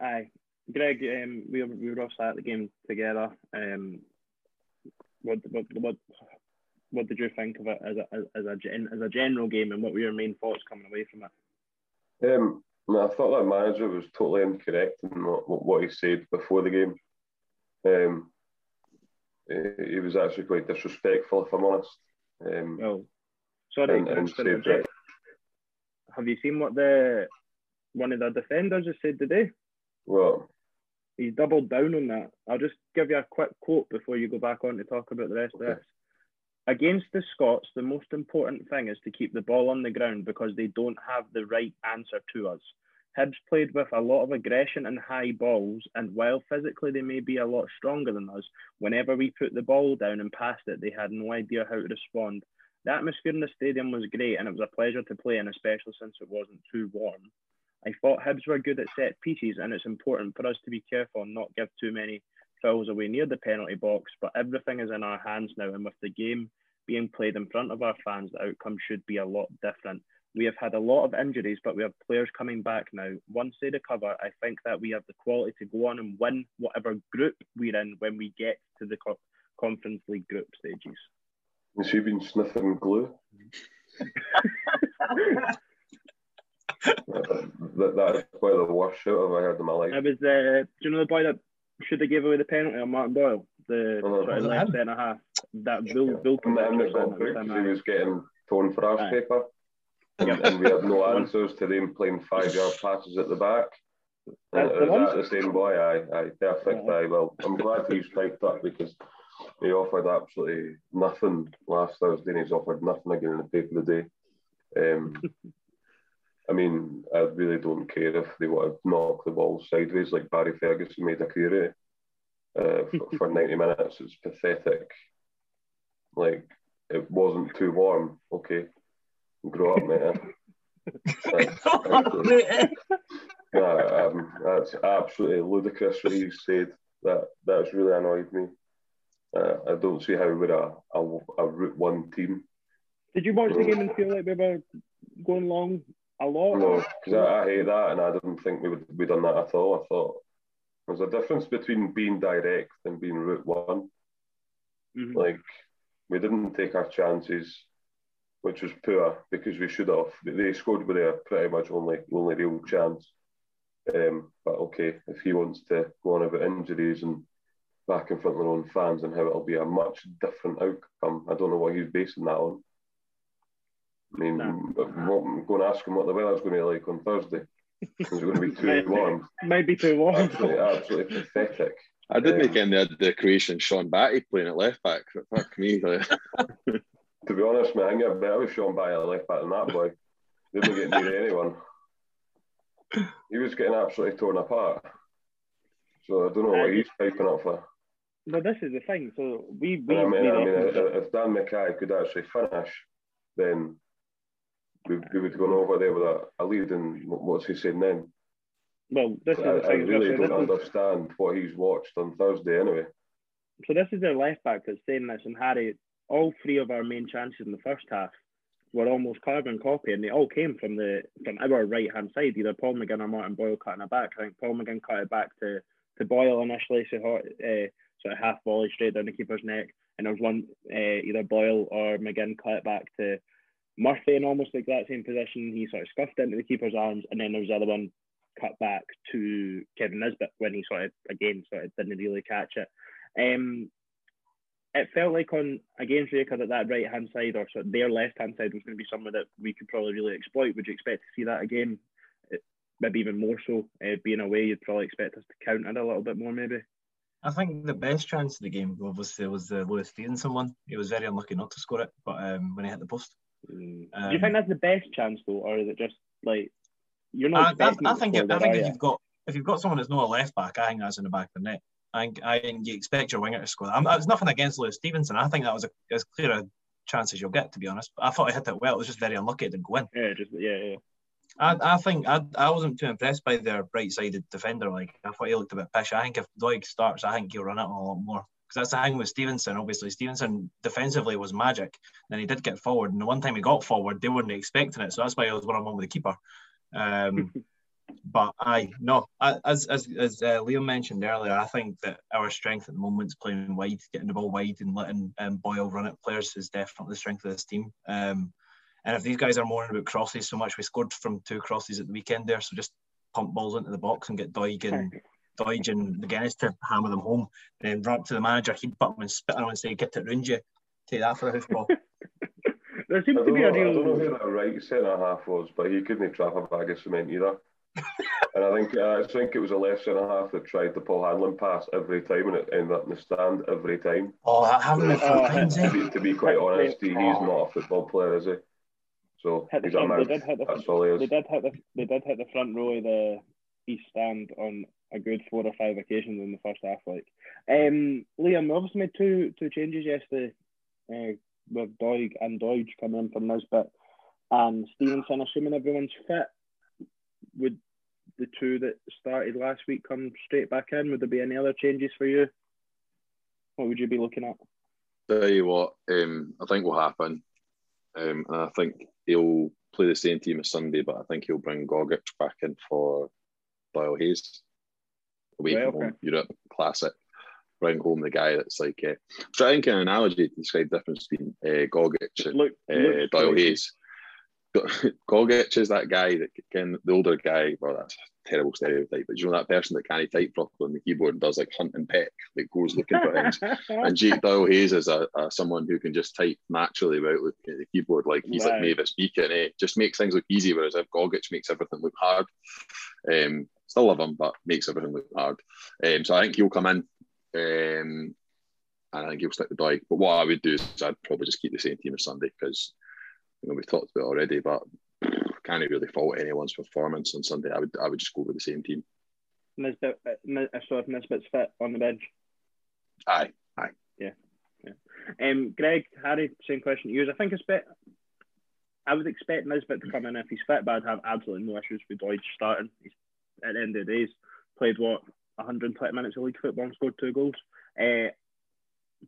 Aye, Greg, um, we were, we were all at the game together. Um, what what what what did you think of it as a as a as a general game, and what were your main thoughts coming away from it? Um, I thought that manager was totally incorrect in what, what he said before the game. Um, he was actually quite disrespectful, if I'm honest. Um, oh, sorry. And, and have you seen what the one of the defenders has said today? Well, He's doubled down on that. I'll just give you a quick quote before you go back on to talk about the rest okay. of this. Against the Scots, the most important thing is to keep the ball on the ground because they don't have the right answer to us. Hibs played with a lot of aggression and high balls, and while physically they may be a lot stronger than us, whenever we put the ball down and passed it, they had no idea how to respond. The atmosphere in the stadium was great, and it was a pleasure to play in, especially since it wasn't too warm. I thought Hibs were good at set pieces, and it's important for us to be careful and not give too many fouls away near the penalty box, but everything is in our hands now, and with the game being played in front of our fans, the outcome should be a lot different. We have had a lot of injuries, but we have players coming back now. Once they recover, I think that we have the quality to go on and win whatever group we're in when we get to the co- Conference League group stages. Has she been sniffing glue? [LAUGHS] that, that is quite the worst shit I've ever heard in my life. I was, uh, do you know the boy that should they give away the penalty on Martin Boyle? The oh, sort of left centre half. That Bill Bill he was getting torn for ass paper. And, and, we had no answers to them playing five yard [LAUGHS] passes at the back. That's the, that the same boy? Aye, aye, perfect. Aye, well, I'm glad he's piped up because he offered absolutely nothing last Thursday and he's offered nothing again in the paper today. Um, [LAUGHS] I mean, I really don't care if they want to knock the ball sideways like Barry Ferguson made a career uh, for, [LAUGHS] for 90 minutes. It's pathetic. Like, it wasn't too warm, okay? Grow up, man. [LAUGHS] that's, um, that's absolutely ludicrous what you said. That that's really annoyed me. Uh, I don't see how we're a, a, a route one team. Did you watch the game and feel like we were going long a lot? No, because I, I, hate that, and I didn't think we would we done that at all. I thought there's a difference between being direct and being route one. Mm-hmm. Like we didn't take our chances, which was poor because we should have. They scored with a pretty much only only real chance. Um, but okay, if he wants to go on about injuries and back in front of their own fans and how it'll be a much different outcome, I don't know what he's basing that on. I mean, I'm going to ask him what the weather's going to be like on Thursday. It's going to be too [LAUGHS] warm. Maybe too warm. Absolutely, absolutely pathetic. I did um, make in the, the Croatian Sean Batty playing at left back. Fuck me. [LAUGHS] to be honest, man, I think I'm better with Sean Batty at left back than that boy. Didn't get near anyone. He was getting absolutely torn apart. So I don't know what he's piping up for. No, this is the thing. So we, we I mean, I mean if Dan Mackay could actually finish, then we, we would go over there with a, a lead. And what's he saying then? Well, this is I, I really don't understand what he's watched on Thursday anyway. So this is their left back that's saying this, and Harry, all three of our main chances in the first half were almost carbon copy, and they all came from the from our right hand side, either Paul McGinn or Martin Boyle cutting it back. I think Paul McGinn cut it back to to Boyle initially, so uh, sort of half volley straight down the keeper's neck, and there was one uh, either Boyle or McGinn cut it back to Murphy in almost the exact same position. He sort of scuffed into the keeper's arms, and then there was the other one cut back to Kevin Nisbet when he sort of again sort of didn't really catch it. Um, it felt like on against Rijeka that that right hand side or sort of their left hand side was going to be somewhere that we could probably really exploit. Would you expect to see that again? It, maybe even more so. Uh, being away, you'd probably expect us to counter a little bit more, maybe. I think the best chance of the game obviously was the Lewis Stevenson one. He was very unlucky not to score it, but um, when he hit the post. Mm. Um, Do you think that's the best chance though, or is it just like you're not. I, I, I think. It, I think if you've got if you've got someone that's not a left back, I think that's in the back of the net. I think, I think you expect your winger to score. I'm, there's nothing against Lewis Stevenson. I think that was a, as clear a chance as you'll get, to be honest. But I thought he hit it well. It was just very unlucky it didn't go in. Yeah, just yeah, yeah. I, I think I, I wasn't too impressed by their right-sided defender. Like I thought he looked a bit pish. I think if Doig starts, I think he'll run it a lot more. Because that's the thing with Stevenson. Obviously, Stevenson defensively was magic. Then he did get forward, and the one time he got forward, they weren't expecting it. So that's why I was one-on-one with the keeper. Um, [LAUGHS] but I no, as as as uh, Liam mentioned earlier, I think that our strength at the moment is playing wide, getting the ball wide, and letting um, Boyle run at players is definitely the strength of this team. Um, and if these guys are moaning about crosses so much, we scored from two crosses at the weekend there, so just pump balls into the box and get Doidge and [LAUGHS] Doidge and the guys to hammer them home, and then run up to the manager, he'd put them and spit on him and say, "Get it round you." Take that for a hoofball. [LAUGHS] there seems to be a real. I don't know who that right centre half was, but he couldn't trap a bag of cement either [LAUGHS] and I think uh, I think it was a left centre half that tried the Paul Hanlon pass every time, and it ended up in the stand every time. Oh, that happened a few times. To be, to be quite honest, he, he's not a football player, is he? So he's a man. That's all he is. They did hit the they did hit the front row of the east stand on a good four or five occasions in the first half. Like, um, Liam obviously made two two changes yesterday, uh, with Doidge and Doig coming in from Nisbet and Stevenson. Assuming everyone's fit, would the two that started last week come straight back in? Would there be any other changes for you? What would you be looking at? Tell you what, um, I think will happen. Um, and I think he'll play the same team as Sunday, but I think he'll bring Gogic back in for Doyle Hayes. Away from okay. home, Europe, classic. Bring home the guy that's like, uh, try and an analogy to describe the difference between uh, Gogic and look, uh, Doyle Hayes. [LAUGHS] Gogic is that guy that can the older guy. Well, that's a terrible stereotype, but you know that person that can't type properly on the keyboard and does like hunt and peck, like goes looking for things. [LAUGHS] and Jake Doyle Hayes is a, a, someone who can just type naturally without looking at the keyboard, like he's right. like Mavis Beacon. Eh? Just makes things look easy, whereas if Gogic makes everything look hard. Um, still love him, but makes everything look hard. Um, so I think he'll come in. Um, and I think he'll stick the dog. But what I would do is I'd probably just keep the same team as Sunday because you know, we've talked about already, but [CLEARS THROAT] can't really fault anyone's performance on Sunday. I would I would just go with the same team. Nisbet, uh, so if Nisbet's fit on the bench. Aye, aye. Yeah, yeah. Um, Greg, Harry, same question to you. I think it's bit. I would expect Nisbet to come in if he's fit, but I'd have absolutely no issues with Doidge starting. He's at the end of the day, played what 120 minutes of league football and scored two goals. Uh,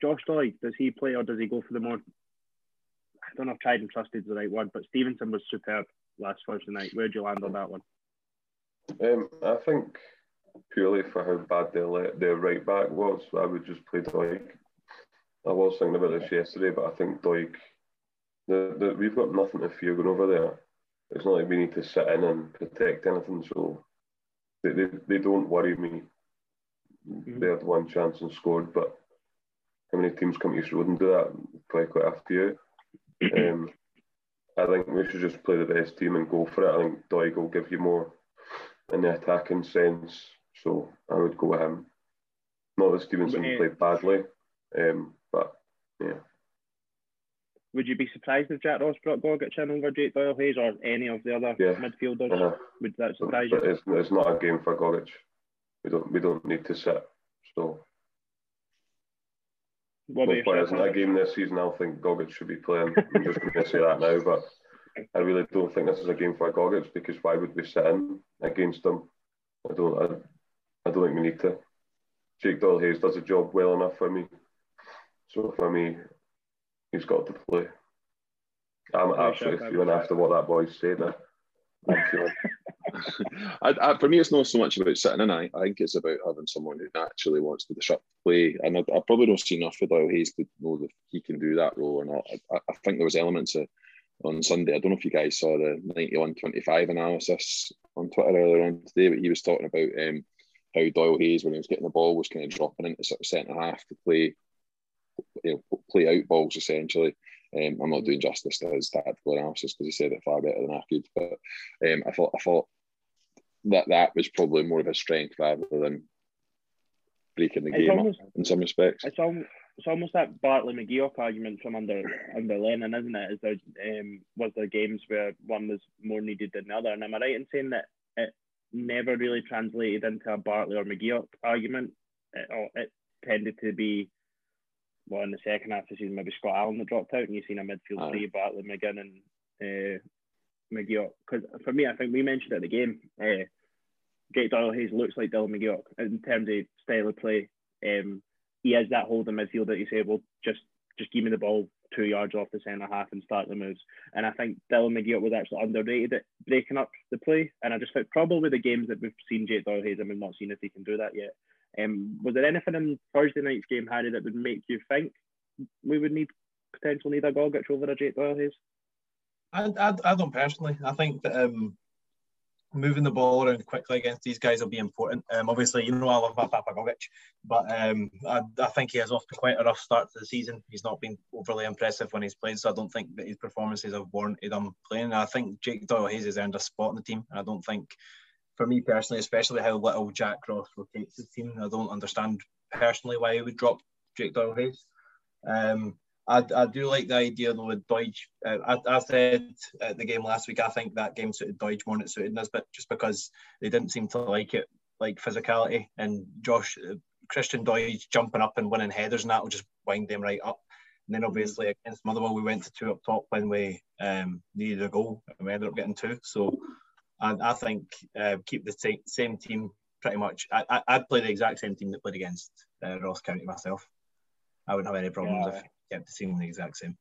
Josh Doig, does he play or does he go for the more I don't know if tried and trusted is the right word, but Stevenson was superb last Thursday night. Where'd you land on that one? Um, I think purely for how bad their their right back was, I would just play Doig. I was thinking about this yesterday, but I think Doig, the, the, we've got nothing to fear going over there. It's not like we need to sit in and protect anything, so they, they, they don't worry me. Mm-hmm. They had one chance and scored, but how many teams come to East Road and do that? Probably quite a few. Um, I think we should just play the best team and go for it. I think Doig will give you more in the attacking sense, so I would go with him. Not that Stevenson played badly, um, but yeah. Would you be surprised if Jack Ross brought Gogic in over Jake Doyle Hayes or any of the other yeah. midfielders? Uh-huh. Would that surprise you? It's, it's not a game for Gogic. We don't we don't need to sit. So what no players in that game this season. I don't think Gogic should be playing. I'm just going to say that now, but I really don't think this is a game for Gogic because why would we sit in against them? I don't. I, I don't think we need to. Jake Doyle Hayes does a job well enough for me. So for me, he's got to play. I'm absolutely feeling after what that boy said. [LAUGHS] I, I, for me, it's not so much about sitting in. I, I think it's about having someone who naturally wants to disrupt play. And I, I probably don't see enough of Doyle Hayes to know if he can do that role or not. I, I think there was elements of, on Sunday. I don't know if you guys saw the 91-25 analysis on Twitter earlier on today, but he was talking about um, how Doyle Hayes, when he was getting the ball, was kind of dropping into sort of centre half to play, you know, play out balls essentially. Um, I'm not doing justice to his tactical analysis because he said it far better than I could, but um, I thought I thought that that was probably more of a strength rather than breaking the it's game almost, in some respects. It's, al- it's almost that Bartley McGeouch argument from under under Lennon, isn't it? Is there um, was there games where one was more needed than the other? And am I right in saying that it never really translated into a Bartley or McGeouch argument? It, it tended to be well in the second half of the season, maybe Scott Allen that dropped out, and you've seen a midfield three, Bartley, McGinn, and uh, McGeouch. Because for me, I think we mentioned at the game, uh, Jake Doyle Hayes looks like Dylan McGeouch in terms of style of play. Um, he has that hold holding midfield that you say, well, just just give me the ball two yards off the centre half and start the moves. And I think Dylan McGeouch was actually underrated at breaking up the play. And I just think probably the games that we've seen Jake Doyle Hayes and we've not seen if he can do that yet. Um, was there anything in Thursday night's game, Harry, that would make you think we would need potential need a Gogic over a Jake Doyle Hayes? I, I, I don't personally. I think that um, moving the ball around quickly against these guys will be important. Um, obviously, you know I love my Papa Gogic, but um, I, I, think he has to quite a rough start to the season. He's not been overly impressive when he's played, so I don't think that his performances have warranted him playing. I think Jake Doyle Hayes has earned a spot in the team. And I don't think, for me personally, especially how little Jack Ross rotates the team, I don't understand personally why he would drop Jake Doyle Hayes. Um, I, I do like the idea though with Doidge. Uh, I, I said at the game last week, I think that game suited Doidge more than it suited us, but just because they didn't seem to like it, like physicality. And Josh, uh, Christian Doidge jumping up and winning headers and that will just wind them right up. And then obviously against Motherwell, we went to two up top when we um, needed a goal and we ended up getting two. So I, I think uh, keep the same, same team pretty much. I, I'd play the exact same team that played against uh, Ross County myself. I wouldn't have any problems yeah. if kept the team the exact same.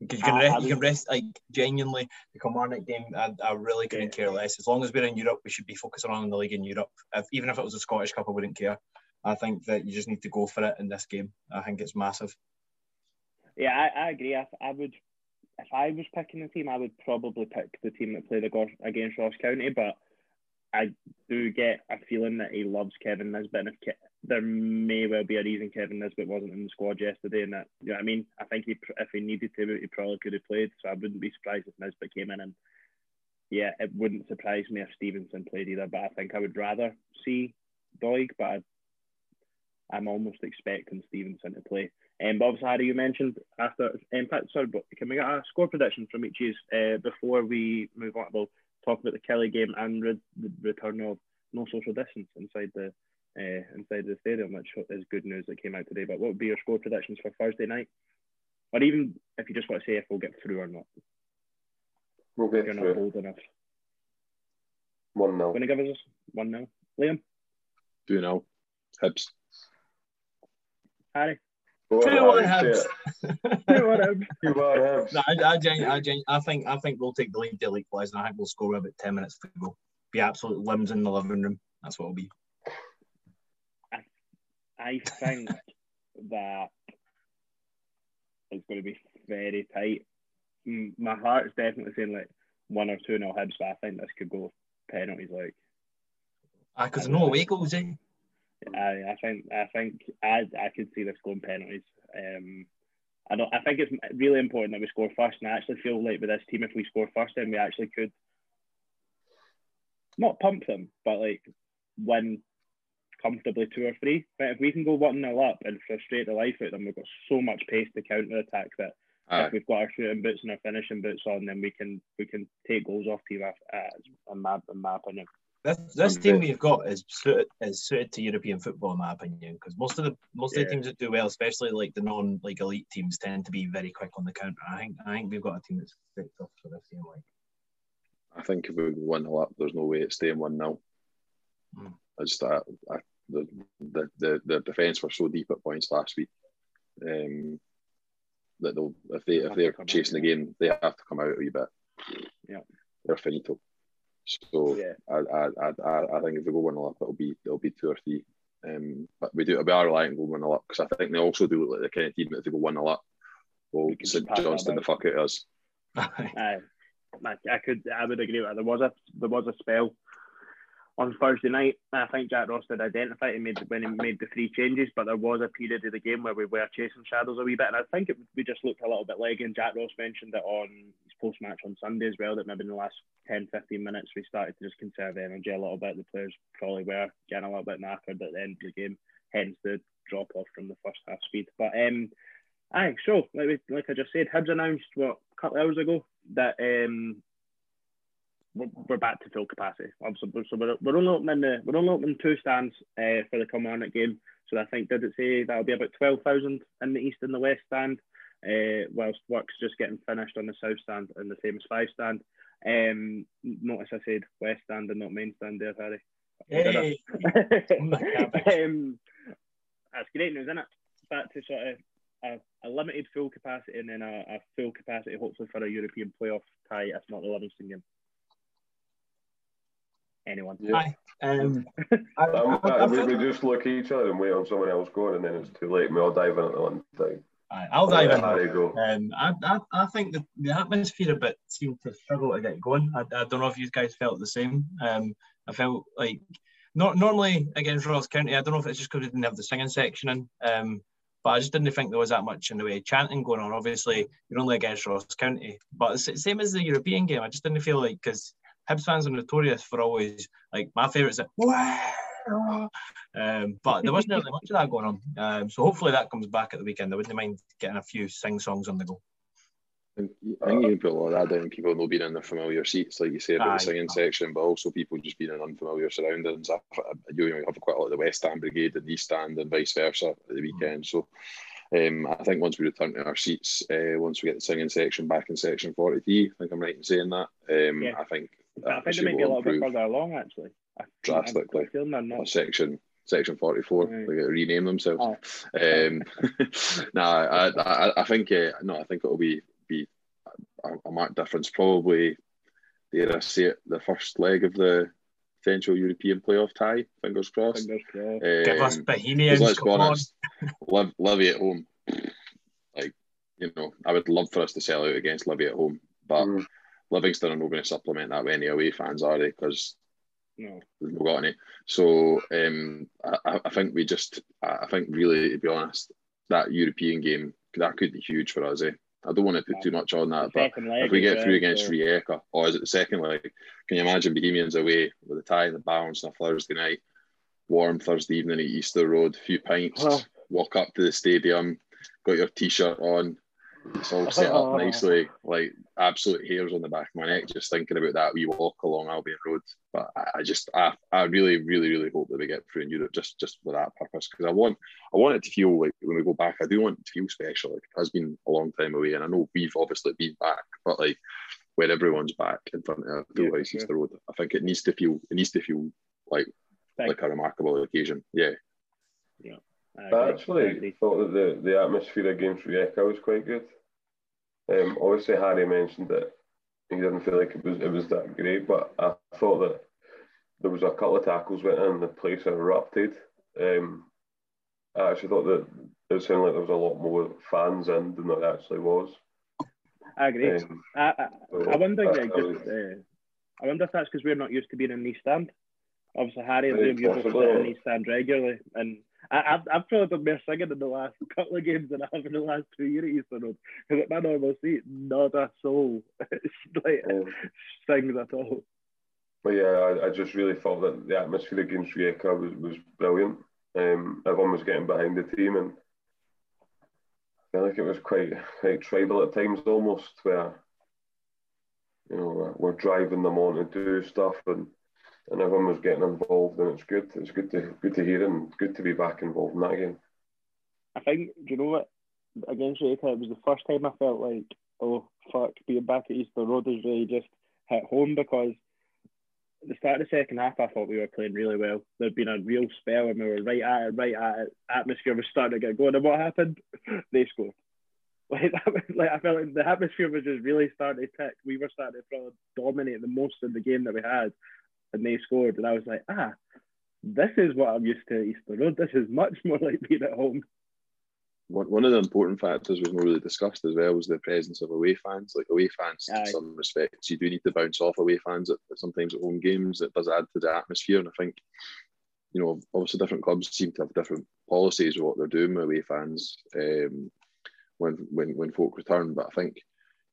Because you can, rest, you can rest like genuinely the Kilmarnock game. I, I really couldn't care less. As long as we're in Europe, we should be focusing on the league in Europe. If, even if it was a Scottish Cup, I wouldn't care. I think that you just need to go for it in this game. I think it's massive. Yeah, I, I agree. I, I would, if I was picking a team, I would probably pick the team that played against Ross County. But I do get a feeling that he loves Kevin Nisbet. And if, there may well be a reason Kevin Nisbet wasn't in the squad yesterday, and that you know what I mean. I think he, if he needed to, he probably could have played. So I wouldn't be surprised if Nisbet came in, and yeah, it wouldn't surprise me if Stevenson played either. But I think I would rather see Doig, but I, I'm almost expecting Stevenson to play. Um, but obviously, Harry, you mentioned after impact. Sorry, but can we get a score prediction from each of you uh, before we move on? We'll talk about the Killie game and re- the return of no social distance inside the uh, inside the stadium, which is good news that came out today. But what would be your score predictions for Thursday night? Or even if you just want to say if we'll get through or not. We'll get You're through. not bold enough. 1 0. Going to give us 1 0. Liam? 2 0. Hibs. Harry? Two one Hibs. Two one Hibs. [LAUGHS] Two one Hibs. No, I, I, I, I, think I think we'll take the lead to equalise, and I think we'll score about ten minutes to go. Be absolute limbs in the living room. That's what it'll be. I, I think that it's going to be very tight. My heart's definitely saying like one or two nil Hibs, but I think this could go penalties. Like, ah, because no away goals, eh? I, I think I think I I could see this going penalties. Um, I don't. I think it's really important that we score first, and I actually feel like with this team, if we score first, then we actually could not pump them, but like win comfortably two or three. But if we can go one nil up and frustrate the life out of them, we've got so much pace to counter attack that Aye. if we've got our shooting boots and our finishing boots on, then we can we can take goals off team uh, in my in my opinion. This, this team we've got is suited is suited to European football in my opinion because most of the most yeah. of the teams that do well, especially like the non like elite teams, tend to be very quick on the counter. I think I think we've got a team that's fit up for this game. Like, I think if we win a up, there's no way it's staying one 0 mm. I just I, I, the, the the the defence were so deep at points last week. Um, that they'll if they if they're chasing the game, they have to come out a wee bit. Yeah, they're finito. So yeah. I, I, I, I think if we go one up, it'll be it'll be two or three. Um, but we do we are relying on going one up because I think they also do look like the kind of team that if they go one up, well, St Johnstone the fuck out us. [LAUGHS] I, I could I would agree with that. There was a there was a spell on Thursday night. I think Jack Ross did identify it made when he made the three changes, but there was a period of the game where we were chasing shadows a wee bit, and I think it, we just looked a little bit leggy. And Jack Ross mentioned it on his post match on Sunday as well that maybe in the last 10, 15 minutes we started to just conserve energy a little bit. The players probably were getting a little bit knackered at the end of the game, hence the drop off from the first half speed. But um, aye, so like we, like I just said, Hibs announced what a couple of hours ago that um we're back to full capacity. So we're, we're only opening the we're only opening two stands uh, for the Kilmarnock game. So I think did it say that'll be about twelve thousand in the east and the west stand, uh, whilst work's just getting finished on the south stand and the same as five stand. Um, notice I said west stand and not main stand there, Harry. Hey. [LAUGHS] um, that's great news, isn't it? Back to sort of a, a limited full capacity and then a, a, full capacity, hopefully for a European playoff tie, if not the Livingston game anyone. Yeah. Um, I, I, I, we, we just look at each other and wait on someone else going, and then it's too late. We all dive in at the one time. I'll dive in. There you go. Um, I, I, I think the, the atmosphere a bit seemed to struggle to get going. I, I don't know if you guys felt the same. Um, I felt like not normally against Ross County. I don't know if it's just because we didn't have the singing section in. Um, but I just didn't think there was that much in the way of chanting going on. Obviously, you're only against Ross County, but it's the same as the European game. I just didn't feel like because Hibs fans are notorious for always like my favourite is like, um, but there wasn't really much of that going on. Um, so hopefully that comes back at the weekend. I wouldn't mind getting a few sing songs on the go. I think you can put a lot of that down. People not being in their familiar seats, like you say about Aye, the singing section, but also people just being in unfamiliar surroundings. You know, you have quite a lot of the West Stand Brigade and East Stand and vice versa at the mm. weekend. So um, I think once we return to our seats, uh, once we get the singing section back in section 43, I think I'm right in saying that. Um, yeah. I think I think they might be a little bit further along actually. Drastically. Section section 44 right. they get to rename themselves oh. um [LAUGHS] nah, I, I, I think uh, no I think it'll be be a, a marked difference probably dare I say it the first leg of the potential European playoff tie fingers crossed, fingers crossed. Um, Give us Bohemians let's be honest live Livy at home like you know I would love for us to sell out against Livy at home but mm. Livingston are not going to supplement that with any away fans, are they? Because no. we've not got any. So um, I, I, think we just, I think really, to be honest, that European game that could be huge for us. Eh? I don't want to put too much on that, but if we get through against so. Rijeka, or is it the second leg? Can you imagine Bohemians away with a tie in the balance on a Thursday night, warm Thursday evening at Easter Road, a few pints, oh. walk up to the stadium, got your t-shirt on, all set up nicely, like absolute hairs on the back of my neck just thinking about that We walk along Albion Road. But I, I just, I, I really, really, really hope that we get through in Europe just, just for that purpose because I want, I want it to feel like when we go back, I do want it to feel special. Like it has been a long time away, and I know we've obviously been back, but like when everyone's back in front of the yeah, Easter yeah. Road, I think it needs to feel, it needs to feel like Thank like a remarkable occasion. Yeah. Yeah. I, actually thought that the, the atmosphere against Rijeka was quite good. Um, obviously, Harry mentioned that he didn't feel like it was it was that great, but I thought that there was a couple of tackles went in and the place erupted. Um, I actually thought that it sounded like there was a lot more fans in than there actually was. I agree. Um, I, I, I wonder, Greg, just, uh, I wonder if that's because we're not used to being in the stand. Obviously, Harry and Liam used to sit in the stand regularly, and I, I've probably done more singing in the last [LAUGHS] couple of games than I have in the last two years at Easter Road. Because at my normal seat, not a soul [LAUGHS] like, um, sings at all. But yeah, I, I, just really thought that the atmosphere against Rijeka was, was brilliant. Um, everyone was getting behind the team, and I feel like it was quite quite tribal at times, almost where you know we're driving them on to do stuff and and everyone was getting involved, and it's good. It's good to good to hear and good to be back involved in that game. I think, you know what? Against Rijeka, it was the first time I felt like, oh fuck, being back at Easter Road has really just hit home because the start of the second half, I thought we were playing really well. There'd been a real spell, and we were right at it, right at it. Atmosphere was starting to get going, and what happened? [LAUGHS] they scored. [LAUGHS] Like that was, like I felt like the atmosphere was just really starting to tick. We were starting to dominate the most in the game that we had, and they scored. And I was like, ah, this is what I'm used to at Easter Road. This is much [LAUGHS] more like being at home. One, one of the important factors we've not really discussed as well was the presence of away fans. Like away fans, Aye. in some respects, you do need to bounce off away fans at, sometimes at home games. It does add to the atmosphere, and I think you know, obviously different clubs seem to have different policies of what they're doing with away fans um, when when when folk return. But I think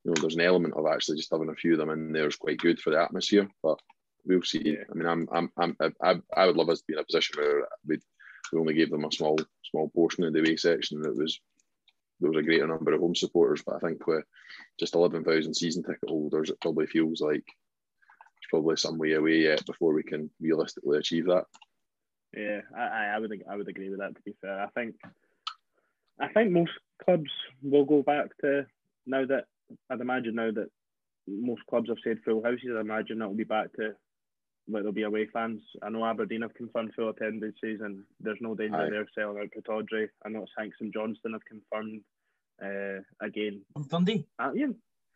you know there's an element of actually just having a few of them in there is quite good for the atmosphere. But we'll see. Yeah. I mean, I'm, I'm, I'm, I, I would love us to be in a position where we we only gave them a small, small portion of the away section. That was there was a greater number of home supporters, but I think with just eleven thousand season ticket holders, it probably feels like it's probably some way away yet before we can realistically achieve that. Yeah, I, I would, I would agree with that. To be fair, I think, I think most clubs will go back to now that I'd imagine now that most clubs have said full houses. I imagine that will be back to like there'll be away fans. I know Aberdeen have confirmed full attendances, and there's no danger Aye. they're selling out Pittodrie. I know Saints and Johnstone have confirmed uh, again. Dundee. Uh, yeah.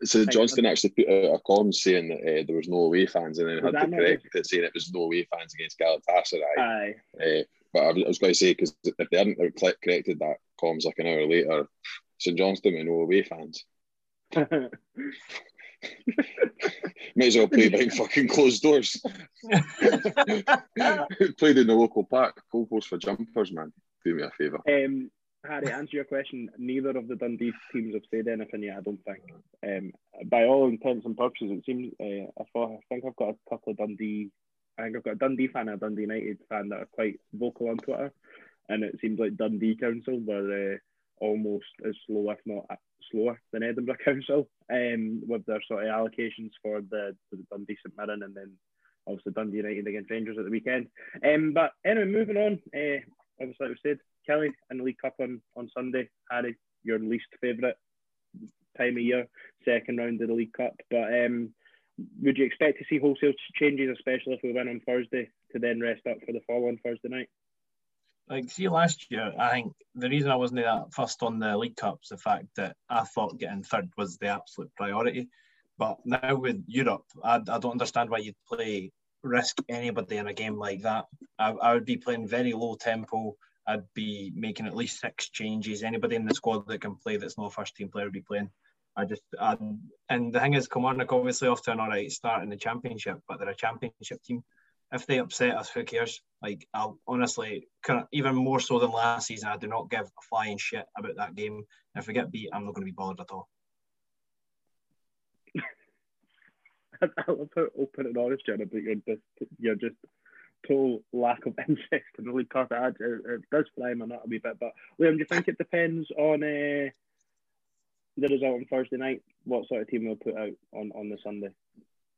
So Johnston actually put out a column saying that uh, there was no away fans, and then was had to correct it saying it was no away fans against Galatasaray. Aye. Uh, but I was going to say because if they hadn't corrected that columns like an hour later, St Johnstone with no away fans. [LAUGHS] [LAUGHS] May as well play behind fucking closed doors. [LAUGHS] Played in the local park. Goalpost for jumpers, man. Do me a favour. Um, Harry, answer your question. Neither of the Dundee teams have said anything yet. I don't think. Um, by all intents and purposes, it seems. Uh, I thought. I think I've got a couple of Dundee. I think I've got a Dundee fan and a Dundee United fan that are quite vocal on Twitter, and it seems like Dundee Council were uh, almost as slow, if not slower than Edinburgh [LAUGHS] Council um, with their sort of allocations for the, for the Dundee St Mirren and then obviously Dundee United against Rangers at the weekend. Um, but anyway, moving on. Uh, obviously, like we said, Killie in the League Cup on, on Sunday. Harry, your least favourite time of year, second round of the League Cup. But um, would you expect to see wholesale changes, especially if we win on Thursday, to then rest up for the following Thursday night? Like see last year, I think the reason I wasn't that first on the League Cups, the fact that I thought getting third was the absolute priority. But now with Europe, I, I don't understand why you'd play risk anybody in a game like that. I, I would be playing very low tempo. I'd be making at least six changes. Anybody in the squad that can play that's not a first team player would be playing. I just I, and the thing is, Kilmarnock obviously off to an all right start in the championship, but they're a championship team if they upset us, who cares? Like, I'll honestly, even more so than last season, I do not give a flying shit about that game. If we get beat, I'm not going to be bothered at all. [LAUGHS] I love how open and honest you are about your just, your just total lack of [LAUGHS] interest in the League Cup. It, it does fly my nut a wee bit. But, Liam, do you think it depends on uh, the result on Thursday night? What sort of team they'll put out on, on the Sunday?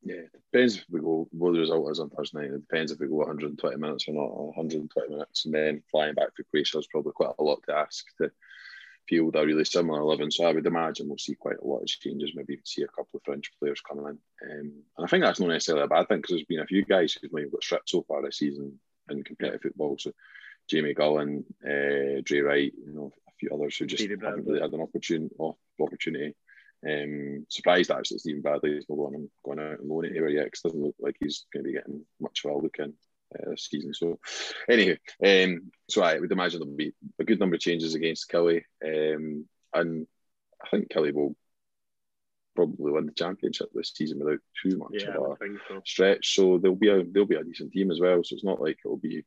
Yeah, it depends if we go what the result is on Thursday night. It depends if we go 120 minutes or not. 120 minutes and then flying back to Croatia is probably quite a lot to ask to field a really similar 11. So I would imagine we'll see quite a lot of changes. Maybe even see a couple of French players coming in. Um, and I think that's not necessarily a bad thing because there's been a few guys who've maybe got stripped so far this season in competitive football. So Jamie Gullan, uh, Drey Wright, you know, a few others who just haven't really had an opportunity. opportunity. Um, surprised actually Steven Bradley is not going, going out and loan it here yet because doesn't look like he's going to be getting much of a look in uh, this season. So, anyway, um, so I would imagine there'll be a good number of changes against Killie, um, and I think Killie will probably win the championship this season without too much Yeah, of a so. stretch. So they'll be a they'll be a decent team as well. So it's not like it'll be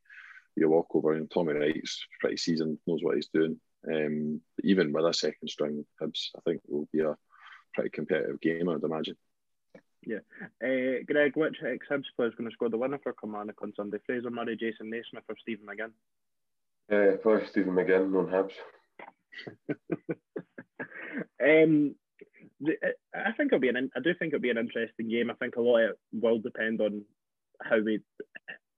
be a walkover. And Tommy Wright's pretty seasoned, knows what he's doing. Um, but even with a second string, Hibs, I think it will be a pretty competitive game. I'd imagine. Uh, Greg, which ex Hibs player is going to score the winner for Kilmarnock on Sunday? Fraser Murray, Jason Naismith, or Stephen McGinn? Yeah, probably Stephen McGinn on Hibs. [LAUGHS] um, I think it'll be an. I do think it'll be an interesting game. I think a lot of it will depend on how we.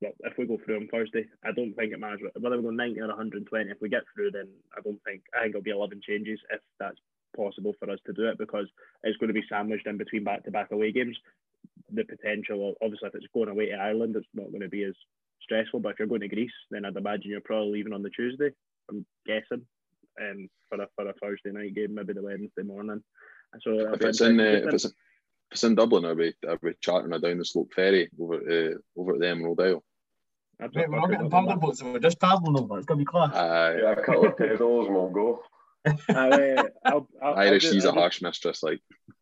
Well, if we go through on Thursday, I don't think it matters whether we go 90 or 120. If we get through, then I don't think I think it'll be 11 changes if that's possible for us to do it because it's going to be sandwiched in between back-to-back away games. The potential, obviously, if it's going away to Ireland, it's not going to be as stressful. But if you're going to Greece, then I'd imagine you're probably leaving on the Tuesday. I'm guessing, um, for a for a Thursday night game, maybe the Wednesday morning. So If it's in uh, if it's if it's in Dublin, I'll be I'll be chartering a down the slope ferry over uh, over at the Emerald Isle. That's Mate, we're not fucking getting Dublin, paddle boats, we're just paddling over. It's going to be class. Uh, Yeah, a couple of pedals and we'll go. I'll, I'll, I'll, Irish, I'll, she's a harsh mistress. Like [LAUGHS]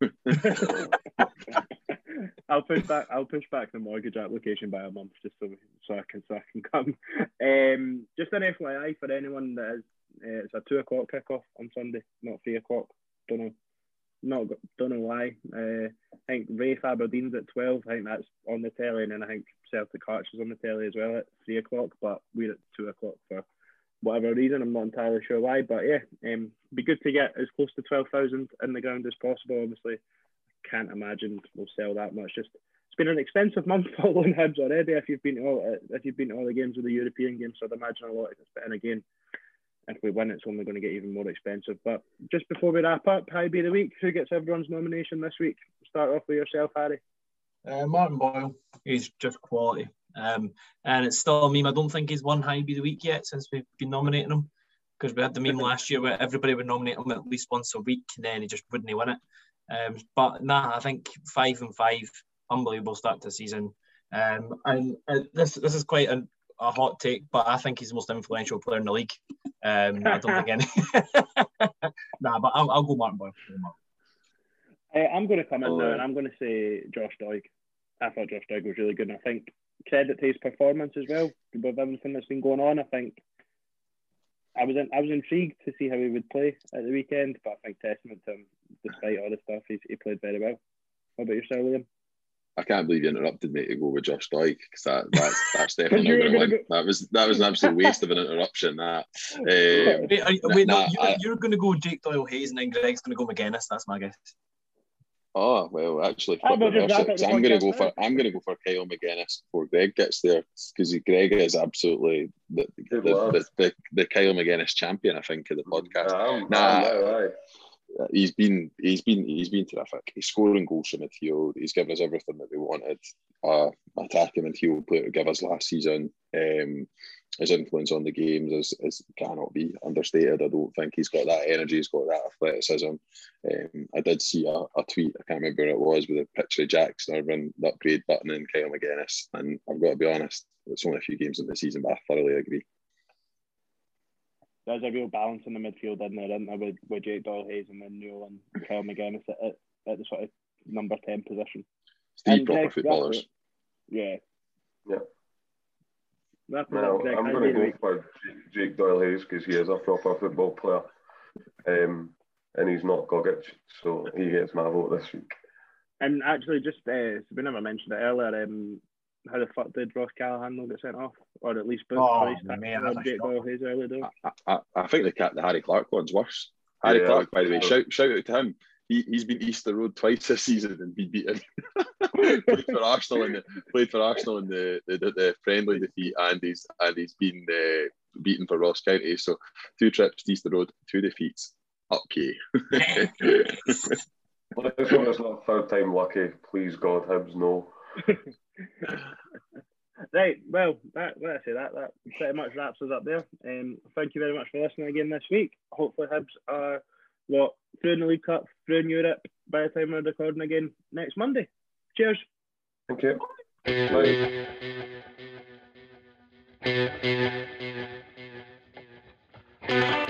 I'll push back. I'll push back the mortgage application by a month just so so I can so I can come. Um, just an FYI for anyone that is, uh, it's a two o'clock kickoff on Sunday, not three o'clock. Don't know, not don't know why. Uh, I think Rafe Aberdeen's at twelve. I think that's on the telly, and then I think Celtic Hearts is on the telly as well at three o'clock. But we're at two o'clock for whatever reason. I'm not entirely sure why, but yeah, um, be good to get as close to twelve thousand in the ground as possible. Obviously, can't imagine we'll sell that much. Just it's been an expensive month [LAUGHS] following Hibs already. If you've been all if you've been all the games of the European games, so I'd imagine a lot. Of it's and again, if we win, it's only going to get even more expensive. But just before we wrap up, high be the week. Who gets everyone's nomination this week? Start off with yourself, Harry. Uh, Martin Boyle, he's just quality. Um, and it's still a meme. I don't think he's won High Be the Week yet since we've been nominating him. Because we had the meme last year where everybody would nominate him at least once a week and then he just wouldn't win it. Um, but nah, I think five and five, unbelievable start to the season. Um, and uh, this this is quite a, a hot take, but I think he's the most influential player in the league. Um, I don't think [LAUGHS] any. [LAUGHS] nah, but I'll, I'll go Martin Boyle. I'll go Martin. Uh, I'm going to come in Oh, now and I'm going to say Josh Doig. I thought Josh Doig was really good, and I think credit to his performance as well with everything that's been going on. I think I was in, I was intrigued to see how he would play at the weekend, but I think testament to him, despite all the stuff, he's, he played very well. What about yourself, Liam? I can't believe you interrupted me to go with Josh Doig because that, that's that's [LAUGHS] definitely you not were going to gonna win. That was that was an absolute waste of an interruption. That um, [LAUGHS] Wait, are, wait Nah, no, you're, you're going to go Jake Doyle Hayes and then Greg's going to go Magennis. That's my guess. Oh well, actually, How about just wrap up I'm going to go for? I'm going to go for Kyle Magennis before Greg gets there because Greg is absolutely the the, the, the, the, the Kyle Magennis champion. I think of the podcast. I'm, Nah. I'm now, aye. Uh, He's been he's been he's been terrific. He's scoring goals from midfield. He's given us everything that we wanted. Uh, attacking midfield player to give us last season. Um, his influence on the games is, is cannot be understated. I don't think he's got that energy. He's got that athleticism. Um, I did see a, a tweet. I can't remember who it was with a picture of Jackson Irvine, the upgrade button, and Kyle Magennis. And I've got to be honest, it's only a few games in the season, but I thoroughly agree. There's a real balance in the midfield, isn't there, isn't there with, with Jake Doyle Hayes and then Newell and Kyle Magennis at, at, at the sort of number 10 position. Three And proper Greg, footballers. Yeah. Yeah. That's No, Greg, I'm going to go week. for Jake, Jake Doyle Hayes because he is a proper football player. Um, and he's not Gogic, so he gets my vote this week. And actually, just uh, we never mentioned it earlier. Um, how the fuck did Ross Callachan not get sent off, or at least booked Oh, for man, on that's a Jake. Doyle Hayes earlier? I, I, I think the the Harry Clarke one's worse. Harry Yeah. Clarke, by the way, shout shout out to him. He he's been east Easter Road twice this season and been beaten. [LAUGHS] played for Arsenal in the played for Arsenal in the, the, the, the friendly defeat, and he's and he's been uh, beaten for Ross County. So two trips to Easter Road, two defeats. Okay. [LAUGHS] Well, this one is not third time lucky. Please God, Hibs, no. [LAUGHS] Right, well, that let's say that that pretty much wraps us up there. Um, thank you very much for listening again this week. Hopefully, Hibs are what through in the League Cup, through in Europe. By the time we're recording again next Monday. Cheers. Thank you. Bye.